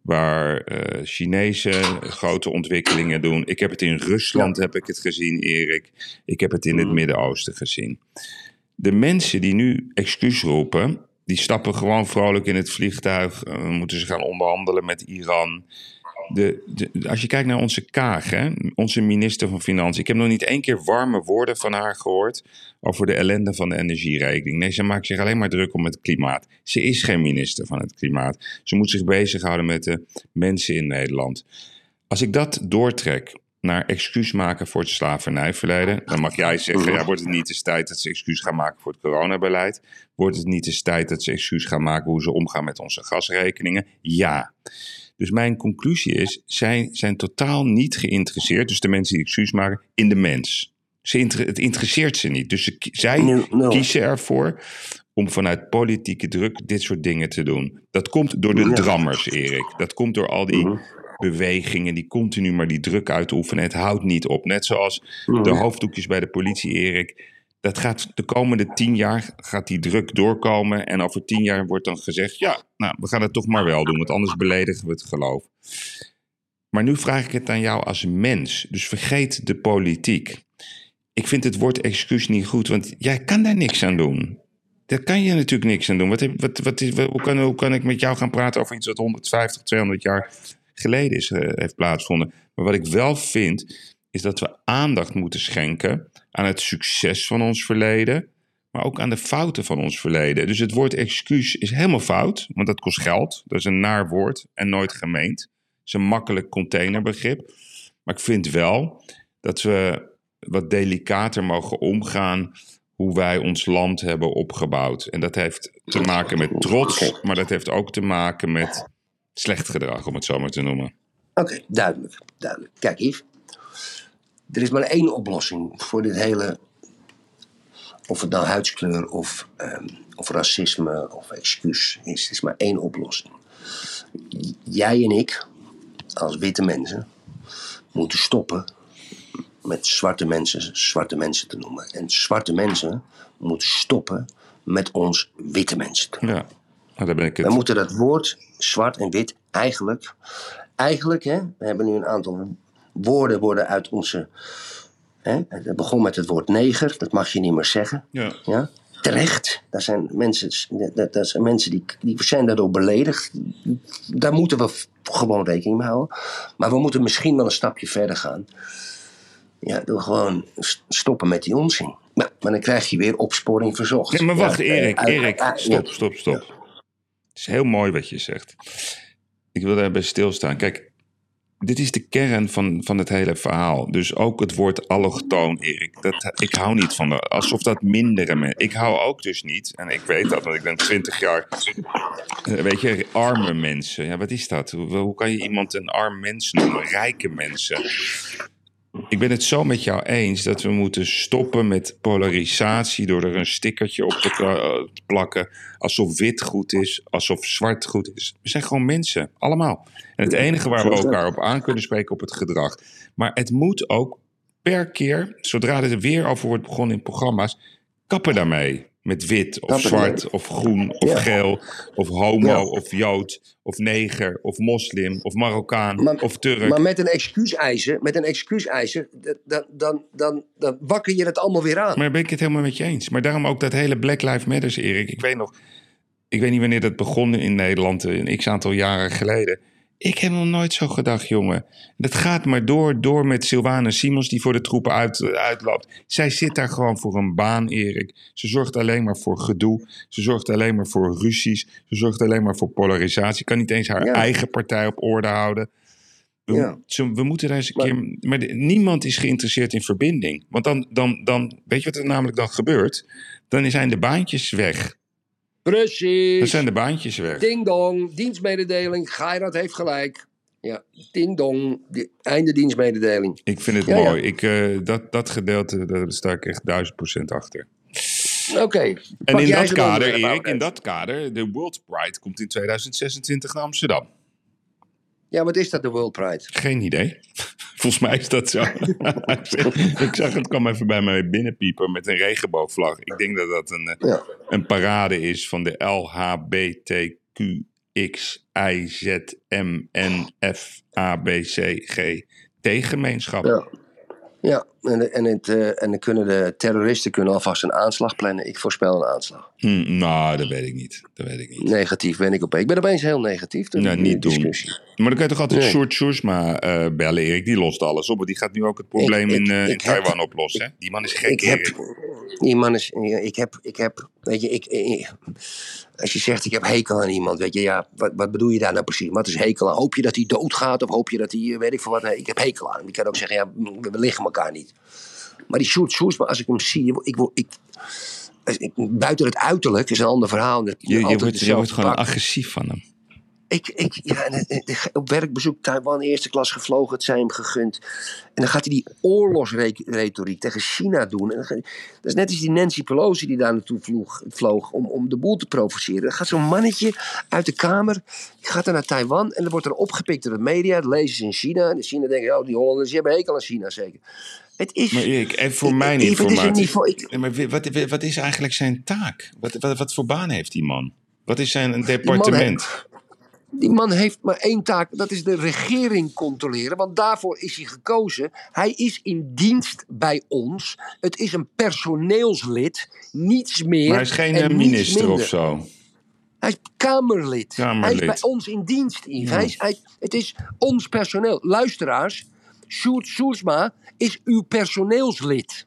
waar eh Chinezen grote ontwikkelingen doen. Ik heb het in Rusland heb ik het gezien, Erik. Ik heb het in het Midden-Oosten gezien. De mensen die nu excuus roepen, die stappen gewoon vrolijk in het vliegtuig. eh, moeten ze gaan onderhandelen met Iran. De, als je kijkt naar onze Kaag, hè, onze minister van Financiën. Ik heb nog niet één keer warme woorden van haar gehoord over de ellende van de energierekening. Nee, ze maakt zich alleen maar druk om het klimaat. Ze is geen minister van het klimaat. Ze moet zich bezighouden met de mensen in Nederland. Als ik dat doortrek naar excuus maken voor het slavernijverleden, dan mag jij zeggen: ja, wordt het niet eens tijd dat ze excuus gaan maken voor het coronabeleid? Wordt het niet eens tijd dat ze excuus gaan maken hoe ze omgaan met onze gasrekeningen? Ja. Dus mijn conclusie is: zij zijn totaal niet geïnteresseerd, dus de mensen die excuus maken, in de mens. Ze inter- het interesseert ze niet. Dus ze, zij kiezen ervoor om vanuit politieke druk dit soort dingen te doen. Dat komt door de drammers, Erik. Dat komt door al die Mhm. Bewegingen die continu maar die druk uitoefenen. Het houdt niet op. Net zoals de hoofddoekjes bij de politie, Erik. Dat gaat de komende tien jaar gaat die druk doorkomen. En over tien jaar wordt dan gezegd: ja, nou, we gaan het toch maar wel doen, want anders beledigen we het geloof. Maar nu vraag ik het aan jou als mens. Dus vergeet de politiek. Ik vind het woord excuus niet goed, want jij kan daar niks aan doen. Daar kan je natuurlijk niks aan doen. Wat wat, wat is, hoe, kan, hoe kan ik met jou gaan praten over iets wat 150, 200 jaar geleden is, eh, heeft plaatsgevonden? Maar wat ik wel vind, is dat we aandacht moeten schenken aan het succes van ons verleden, maar ook aan de fouten van ons verleden. Dus het woord excuus is helemaal fout, want dat kost geld. Dat is een naar woord en nooit gemeend. Het is een makkelijk containerbegrip. Maar ik vind wel dat we wat delicater mogen omgaan hoe wij ons land hebben opgebouwd. En dat heeft te maken met trots, maar dat heeft ook te maken met slecht gedrag, om het zo maar te noemen. Oké, duidelijk, duidelijk. Kijk, Yves. Er is maar één oplossing voor dit hele... Of het nou huidskleur of, ehm, of racisme of excuus is. Er is maar één oplossing. Jij en ik, als witte mensen, moeten stoppen met zwarte mensen zwarte mensen te noemen. En zwarte mensen moeten stoppen met ons witte mensen te noemen. Ja, daar ben ik We het. moeten dat woord zwart en wit eigenlijk, eigenlijk hè, we hebben nu een aantal woorden worden uit onze, hè, het begon met het woord neger, dat mag je niet meer zeggen. Ja. Ja? Terecht, dat zijn mensen, dat, dat zijn mensen die, die zijn daardoor beledigd. Daar moeten we gewoon rekening mee houden. Maar we moeten misschien wel een stapje verder gaan. Ja, door gewoon stoppen met die onzin. Maar, maar dan krijg je weer opsporing verzocht. Nee, maar wacht, Ja, Erik, eh, Erik, ah, stop, ja. stop, stop. Is heel mooi wat je zegt. Ik wil daarbij stilstaan. Kijk, dit is de kern van, van het hele verhaal. Dus ook het woord allochtoon, Erik. Dat, ik hou niet van, de, alsof dat mindere mensen... Ik hou ook dus niet, en ik weet dat, want ik ben 20 jaar... eh, Weet je, arme mensen. Ja, wat is dat? Hoe, hoe kan je iemand een arm mens noemen? Rijke mensen. Ik ben het zo met jou eens dat we moeten stoppen met polarisatie door er een stickertje op te eh, te plakken. Alsof wit goed is, alsof zwart goed is. We zijn gewoon mensen, allemaal. En het enige waar we elkaar op aan kunnen spreken op het gedrag. Maar het moet ook per keer, zodra er weer over wordt begonnen in programma's, kappen daarmee. Met wit of zwart of groen of Ja. geel of homo Ja. of jood of neger of moslim of Marokkaan Maar- of Turk. Maar met een excuus eisen, met een dan, dan, dan, dan wakker je het allemaal weer aan. Maar ben ik het helemaal met je eens. Maar daarom ook dat hele Black Lives Matters, Erik. Ik weet nog, ik weet niet wanneer dat begon in Nederland, een x aantal jaren geleden. Ik heb nog nooit zo gedacht, jongen. Dat gaat maar door, door met Sylvana Simons die voor de troepen uit, uitloopt. Zij zit daar gewoon voor een baan, Erik. Ze zorgt alleen maar voor gedoe. Ze zorgt alleen maar voor ruzies. Ze zorgt alleen maar voor polarisatie. Kan niet eens haar Ja. eigen partij op orde houden. We, Ja. zo- we moeten daar eens een Maar- keer... Maar de- niemand is geïnteresseerd in verbinding. Want dan, dan, dan... Weet je wat er namelijk dan gebeurt? Dan zijn de baantjes weg. Dan Precies. zijn de baantjes weg. Ding dong, dienstmededeling. Gairat heeft gelijk. Ja, ding dong. Einde dienstmededeling. Ik vind het Ja, ja. mooi. Ik, eh, dat, dat gedeelte, daar sta ik echt duizend procent achter. Oké. En in dat kader, Erik, in dat kader, de World Pride komt in 2026 naar Amsterdam. Ja, wat is dat, de World Pride? Geen idee. Volgens mij is dat zo. ik zag het kwam even bij mij binnenpiepen met een regenboogvlag. Ik denk dat dat een, eh, Ja. een parade is van de LHBTQXIZMNFABCG T-gemeenschap. Ja. Ja, en, en, het, eh, en dan kunnen de terroristen kunnen alvast een aanslag plannen. Ik voorspel een aanslag. Hm, nou, dat weet ik niet. Dat weet ik niet. Negatief ben ik op. Ik ben opeens heel negatief. Nou, niet doen. discussie. Maar dan kan je toch altijd Nee. Sjoerd eh bellen, Erik. Die lost alles op. Die gaat nu ook het probleem Ik- in, eh, in heb- Taiwan oplossen. hè? Die man is gek, Ik heb, die man is, ik heb, ik heb, weet je, ik, ik- als je zegt ik heb hekel aan iemand, weet je, ja, wat, wat bedoel je daar nou precies? Wat is hekel aan? Hoop je dat hij doodgaat of hoop je dat hij, eh, weet ik veel wat, nee, ik heb hekel aan hem. Je kan ook zeggen, ja, we liggen elkaar niet. Maar die Sjoerd Sjoerdsma, als ik hem zie, ik, word- ik, ik, buiten het uiterlijk is een ander verhaal. Je, je, wordt, je wordt gewoon agressief van hem. Ik, ik, ja, en, en, op werkbezoek Taiwan, eerste klas gevlogen, het zij hem gegund. En dan gaat hij die oorlogsretoriek tegen China doen. En dan ga- dat is net als die Nancy Pelosi die daar naartoe vloog, vloog om, om de boel te provoceren. Dan gaat zo'n mannetje uit de kamer, die gaat dan naar Taiwan en dan wordt er opgepikt door de media. Dat lezen ze in China. En de China denken, oh, die Hollanders die hebben hekel aan China zeker. Het is... Maar Erik, even voor Ik- mijn het is een informatie. niveau- ik- Nee, maar wat, wat, is eigenlijk zijn taak? Wat, wat, wat voor baan heeft die man? Wat is zijn departement? Die man heeft maar één taak, dat is de regering controleren. Want daarvoor is hij gekozen. Hij is in dienst bij ons. Het is een personeelslid, niets meer. Maar hij is geen en eh, minister of zo. Hij is Kamerlid. Kamerlid. Hij is bij ons in dienst, Yves. Hij is, hij, het is ons personeel. Luisteraars, Sjoerd Sjoerdsma is uw personeelslid.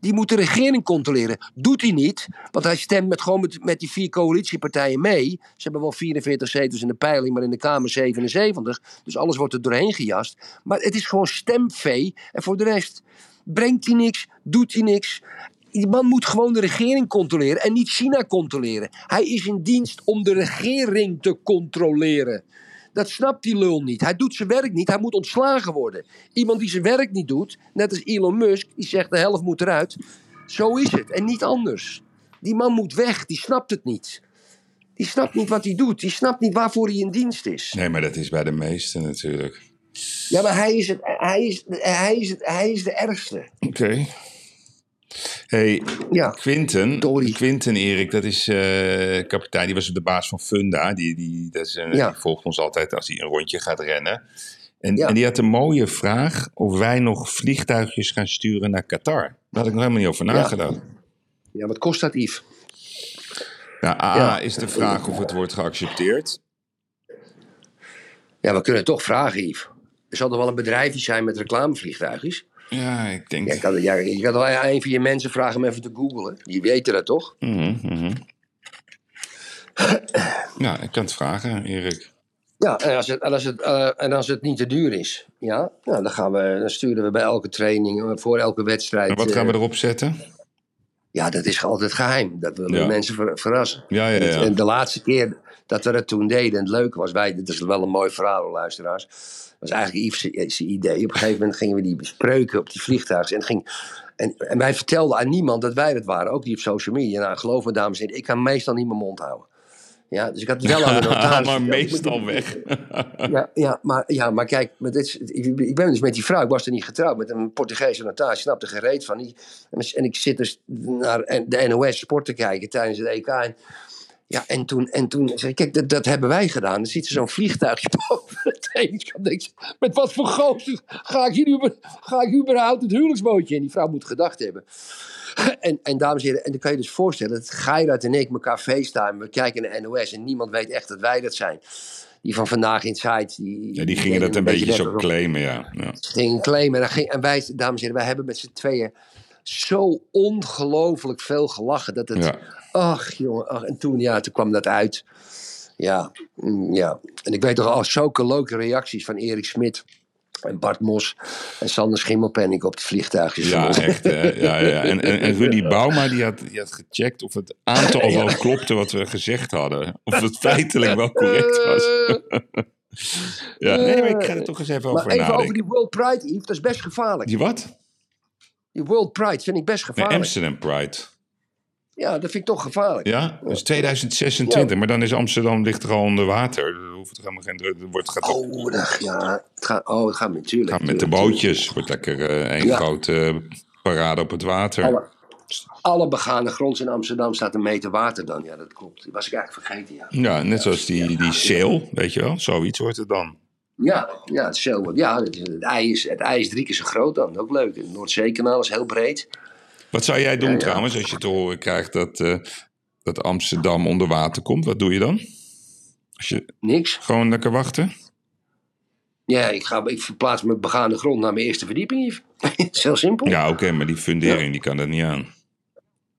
Die moet de regering controleren. Doet hij niet, want hij stemt met, gewoon met, met die vier coalitiepartijen mee. Ze hebben wel 44 zetels in de peiling, maar in de Kamer 77. Dus alles wordt er doorheen gejast. Maar het is gewoon stemvee. En voor de rest brengt hij niks, doet hij niks. Die man moet gewoon de regering controleren en niet China controleren. Hij is in dienst om de regering te controleren. Dat snapt die lul niet. Hij doet zijn werk niet. Hij moet ontslagen worden. Iemand die zijn werk niet doet, net als Elon Musk, die zegt de helft moet eruit. Zo is het en niet anders. Die man moet weg. Die snapt het niet. Die snapt niet wat hij doet. Die snapt niet waarvoor hij in dienst is. Nee, maar dat is bij de meesten natuurlijk. Ja, maar hij is, het, hij is, hij is, het, hij is de ergste. Oké. Hey, Ja. Quinten, Sorry. Quinten Erik, dat is eh, kapitein. Die was de baas van Funda. Die, die, dat is, Ja. die volgt ons altijd als hij een rondje gaat rennen. En, Ja. en die had een mooie vraag of wij nog vliegtuigjes gaan sturen naar Qatar. Daar had ik nog helemaal niet over nagedacht. Ja, wat kost dat, Yves? Nou, A Ja. is de vraag of het wordt geaccepteerd. Ja, we kunnen het toch vragen, Yves. Er zal toch wel een bedrijfje zijn met reclamevliegtuigjes? Ja, ik denk... Ja, je, kan, je kan wel een van je mensen vragen om even te googlen. Die weten dat toch? Mhm, mhm. Ja, ik kan het vragen, Erik. Ja, en als het, en als het, eh, en als het niet te duur is, ja, nou, dan, gaan we, dan sturen we bij elke training, eh, voor elke wedstrijd. En wat gaan we eh, erop zetten? Ja, dat is altijd geheim. Dat willen Ja. mensen ver- verrassen. Ja, ja, ja. En de laatste keer dat we dat toen deden, en het leuke was, wij, dit is wel een mooi verhaal, luisteraars. Dat was eigenlijk Yves' zijn idee. Op een gegeven moment gingen we die bespreuken op die vliegtuigen. En, het ging, en, en wij vertelden aan niemand dat wij dat waren, ook niet op social media. Nou, geloof me, dames en heren, ik kan meestal niet mijn mond houden. Ja, dus ik had het wel aan de notaris. maar meestal weg. Ja, ja, maar, ja, maar kijk, maar dit is, ik, ik ben dus met die vrouw, ik was er niet getrouwd, met een Portugese notaris, ik snap geen reet van. Die, en, en ik zit dus naar de NOS sport te kijken tijdens het EK. En, ja, en toen, en toen zei ik, kijk, dat, dat hebben wij gedaan. Dan ziet ze zo'n vliegtuigje boven het ze, met wat voor gozer ga ik, hier, ga ik überhaupt het huwelijksbootje in? Die vrouw moet gedacht hebben. En, en dames en heren, en dan kan je dus voorstellen dat Geirat en ik elkaar facetimen. We kijken naar NOS en niemand weet echt dat wij dat zijn. die van Vandaag Inside. Die, Ja, die gingen dat een beetje zo claimen, ja. ja. gingen claimen. En, dan ging, en wij, dames en heren, wij hebben met z'n tweeën zo ongelooflijk veel gelachen. Dat het, Ja. Ach jongen, ach, en toen, ja, toen kwam dat uit. Ja, mm, ja. En ik weet toch al zulke leuke reacties van Erik Smit en Bart Mos en Sander Schimmelpenning op het vliegtuigjes. Ja, echt. hè. Ja, ja. En, en, en Rudy Bauma die had, die had gecheckt of het aantal wel klopte wat we gezegd hadden. Of het feitelijk wel correct was. Ja, nee, maar ik ga er toch eens even Maar over even over die World Pride, Yves, dat is best gevaarlijk. Die wat? Die World Pride vind ik best Nee, gevaarlijk. Amsterdam Pride. Ja, dat vind ik toch gevaarlijk. Ja, dat is 2026. Maar dan is Amsterdam ligt er al onder water. Er hoeft er helemaal geen druk. Er wordt, gaat, Oh, dat, ja, het gaat, oh, het gaat natuurlijk. gaat met de bootjes. Wordt lekker eh één Ja. grote eh, parade op het water. Alle, alle begane grond in Amsterdam staat een meter water dan. Ja, dat klopt. Die was ik eigenlijk vergeten, ja. Ja, net zoals die, die sail, weet je wel. Zoiets wordt het dan. Ja, ja, het, ja het, ei is, het ei is drie keer zo groot dan. Ook leuk. Het Noordzeekanaal is heel breed. Wat zou jij doen Ja, ja. trouwens als je te horen krijgt dat, eh, dat Amsterdam onder water komt? Wat doe je dan? Als je Niks. gewoon lekker wachten? Ja, ik, ga, ik verplaats mijn begane grond naar mijn eerste verdieping. Het is heel simpel. Ja, Ja, oké, maar die fundering die kan er niet aan.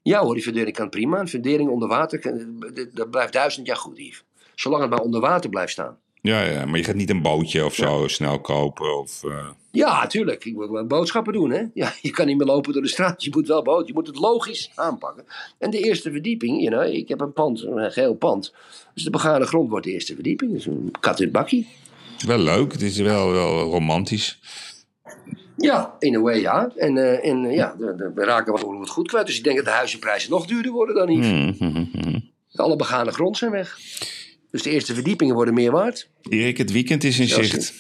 hoor, die fundering kan prima. Een fundering onder water, kan- dat- dat blijft duizend jaar goed, Yves. Zolang het maar onder water blijft staan. Ja, ja, maar je gaat niet een bootje of zo snel kopen. Of, eh, Ja, natuurlijk. Ik moet wel boodschappen doen, hè. Ja, je kan niet meer lopen door de straat. Je moet wel boot. Je moet het logisch aanpakken. En de eerste verdieping, you know, ik heb een pand, een geel pand. Dus de begane grond wordt de eerste verdieping. Dus een kat in het bakkie. wel leuk, het is wel, wel romantisch. Ja, in een way ja. En, eh, en ja, de- de- we raken wat, goed kwijt. Dus ik denk dat de huizenprijzen nog duurder worden dan hier. Hmm, hmm, hmm. Alle begane grond zijn weg. Dus de eerste verdiepingen worden meer waard. Erik, het weekend is in zicht.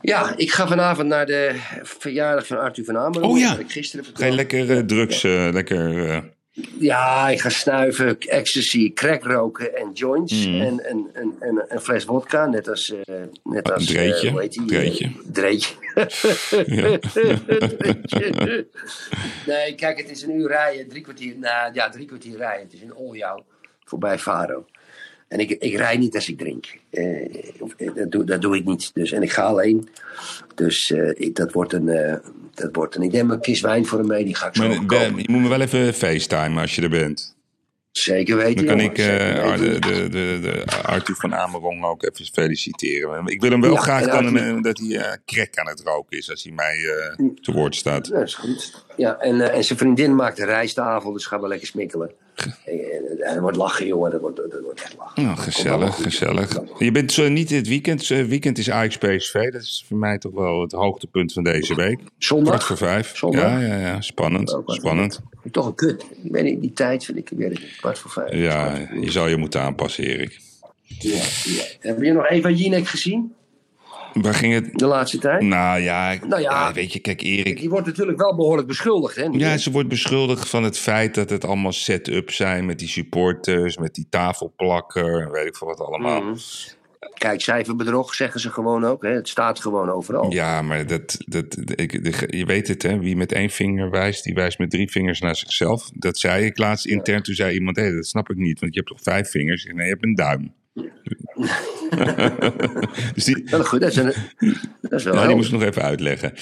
Ja, ik ga vanavond naar de verjaardag van Arthur van Amerongen. Oh ja. Ik gisteren Ga je verteld. lekker eh, drugs, eh, lekker... eh, Ja, ik ga snuiven, ecstasy, crack roken en joints. Mm. En, en, en, en een fles vodka, net als... net Een als dreetje? hoe heet die? Dreetje. Dreetje. Ja. Dreetje. nee, kijk, het is een uur rijden, drie kwartier, nou ja, drie kwartier rijden. Het is in Oljouw, voorbij Faro. En ik, ik rijd niet als ik drink. Eh, eh, dat, doe, dat doe ik niet. Dus, en ik ga alleen. Dus eh, ik, dat, wordt een, eh, dat wordt een... Ik neem een kist wijn voor hem mee, die ga ik zo maar kopen. Ben, je moet me wel even facetimen als je er bent. Zeker weten, Dan kan ik Ar- de, de, de, Arthur van Amerong ook even feliciteren. Ik wil hem wel Ja, graag dan Arthur- eh, dat hij crack aan het roken is als hij mij te woord staat. Ja, dat is goed. Ja, en, en zijn vriendin maakt een rijsttafel, dus gaan we lekker smikkelen. En, wordt lachen, jongen. Dat wordt, dat wordt echt lachen. Nou, gezellig, gezellig. Je bent zo niet dit weekend. Het weekend is Ajax PSV. Dat is voor mij toch wel het hoogtepunt van deze week. Zondag? Kwart voor vijf. Zondag? Ja, ja, ja. Spannend. Ook wel. Spannend. Toch een kut. Ik weet niet, die tijd vind ik, niet. Kwart voor vijf. Ja, je zal je moeten aanpassen, Erik. Ja, ja. Heb je nog Eva Jinek gezien? Waar ging het? De laatste tijd? Nou ja, Nou ja. ja, weet je, kijk, Erik. Die wordt natuurlijk wel behoorlijk beschuldigd, hè? Ja, ze wordt beschuldigd van het feit dat het allemaal set-up zijn met die supporters, met die tafelplakker, en weet ik veel wat allemaal. Mhm. Kijk, cijferbedrog zeggen ze gewoon ook. Hè? Het staat gewoon overal. Ja, maar dat, dat, ik, je weet het, hè? Wie met één vinger wijst, die wijst met drie vingers naar zichzelf. Dat zei ik laatst intern. Toen zei iemand: hé, dat snap ik niet, want je hebt toch vijf vingers? Nee, je hebt een duim. dus die, Wel goed, dat is, een, dat is wel ja, die moest ik nog even uitleggen.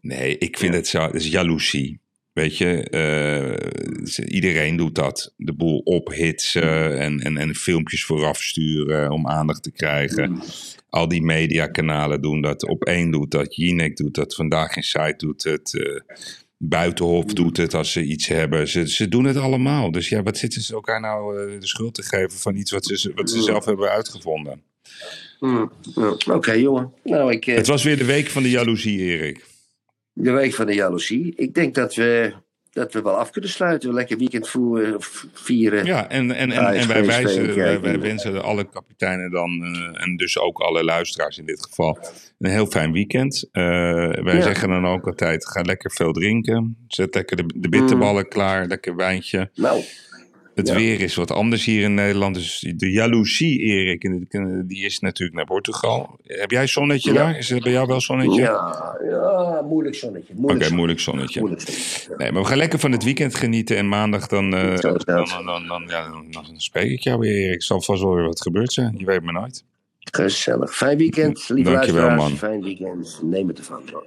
Nee, ik vind het zo. Dat is jaloezie. Weet je, eh, iedereen doet dat. De boel ophitsen en, en, en filmpjes vooraf sturen om aandacht te krijgen. Al die mediakanalen doen dat. Op één doet dat. Jinek doet dat. Vandaag in Site doet het. eh, Buitenhof doet het als ze iets hebben. Ze, ze doen het allemaal. Dus ja, wat zitten ze elkaar nou eh, de schuld te geven van iets wat ze, wat ze zelf hebben uitgevonden? Mm, ja. Oké, jongen. Nou, ik, eh, Het was weer de week van de jaloezie, Erik. de week van de jaloezie. Ik denk dat we, dat we wel af kunnen sluiten. Lekker weekend voeren, v- vieren. Ja, en, en, en, en wij, wijzen, wij, wij wensen alle kapiteinen dan, eh, en dus ook alle luisteraars in dit geval, een heel fijn weekend. Eh, wij Ja. zeggen dan ook altijd, ga lekker veel drinken. Zet lekker de, de bitterballen Mm. klaar, lekker wijntje. Nou, Het Ja. weer is wat anders hier in Nederland. Dus de jaloezie, Erik, die is natuurlijk naar Portugal. Heb jij zonnetje Ja. daar? Is het bij jou wel zonnetje? Ja, ja, moeilijk zonnetje. Oké, Moeilijk zonnetje. moeilijk zonnetje. Moeilijk zonnetje. Nee, maar we gaan lekker van het weekend genieten. En maandag dan, eh, dan, dan, dan, dan- ja, dan, dan spreek ik jou weer, Erik. Ik zal vast wel weer wat gebeurd zijn. Je weet maar nooit. Gezellig. Fijn weekend, lieve Dankjewel, luisteraars. man. Fijn weekend. Neem het ervan. hoor.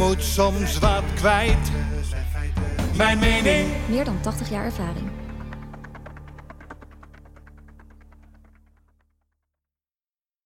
moet soms wat kwijt. Mijn mening. Meer dan 80 jaar ervaring.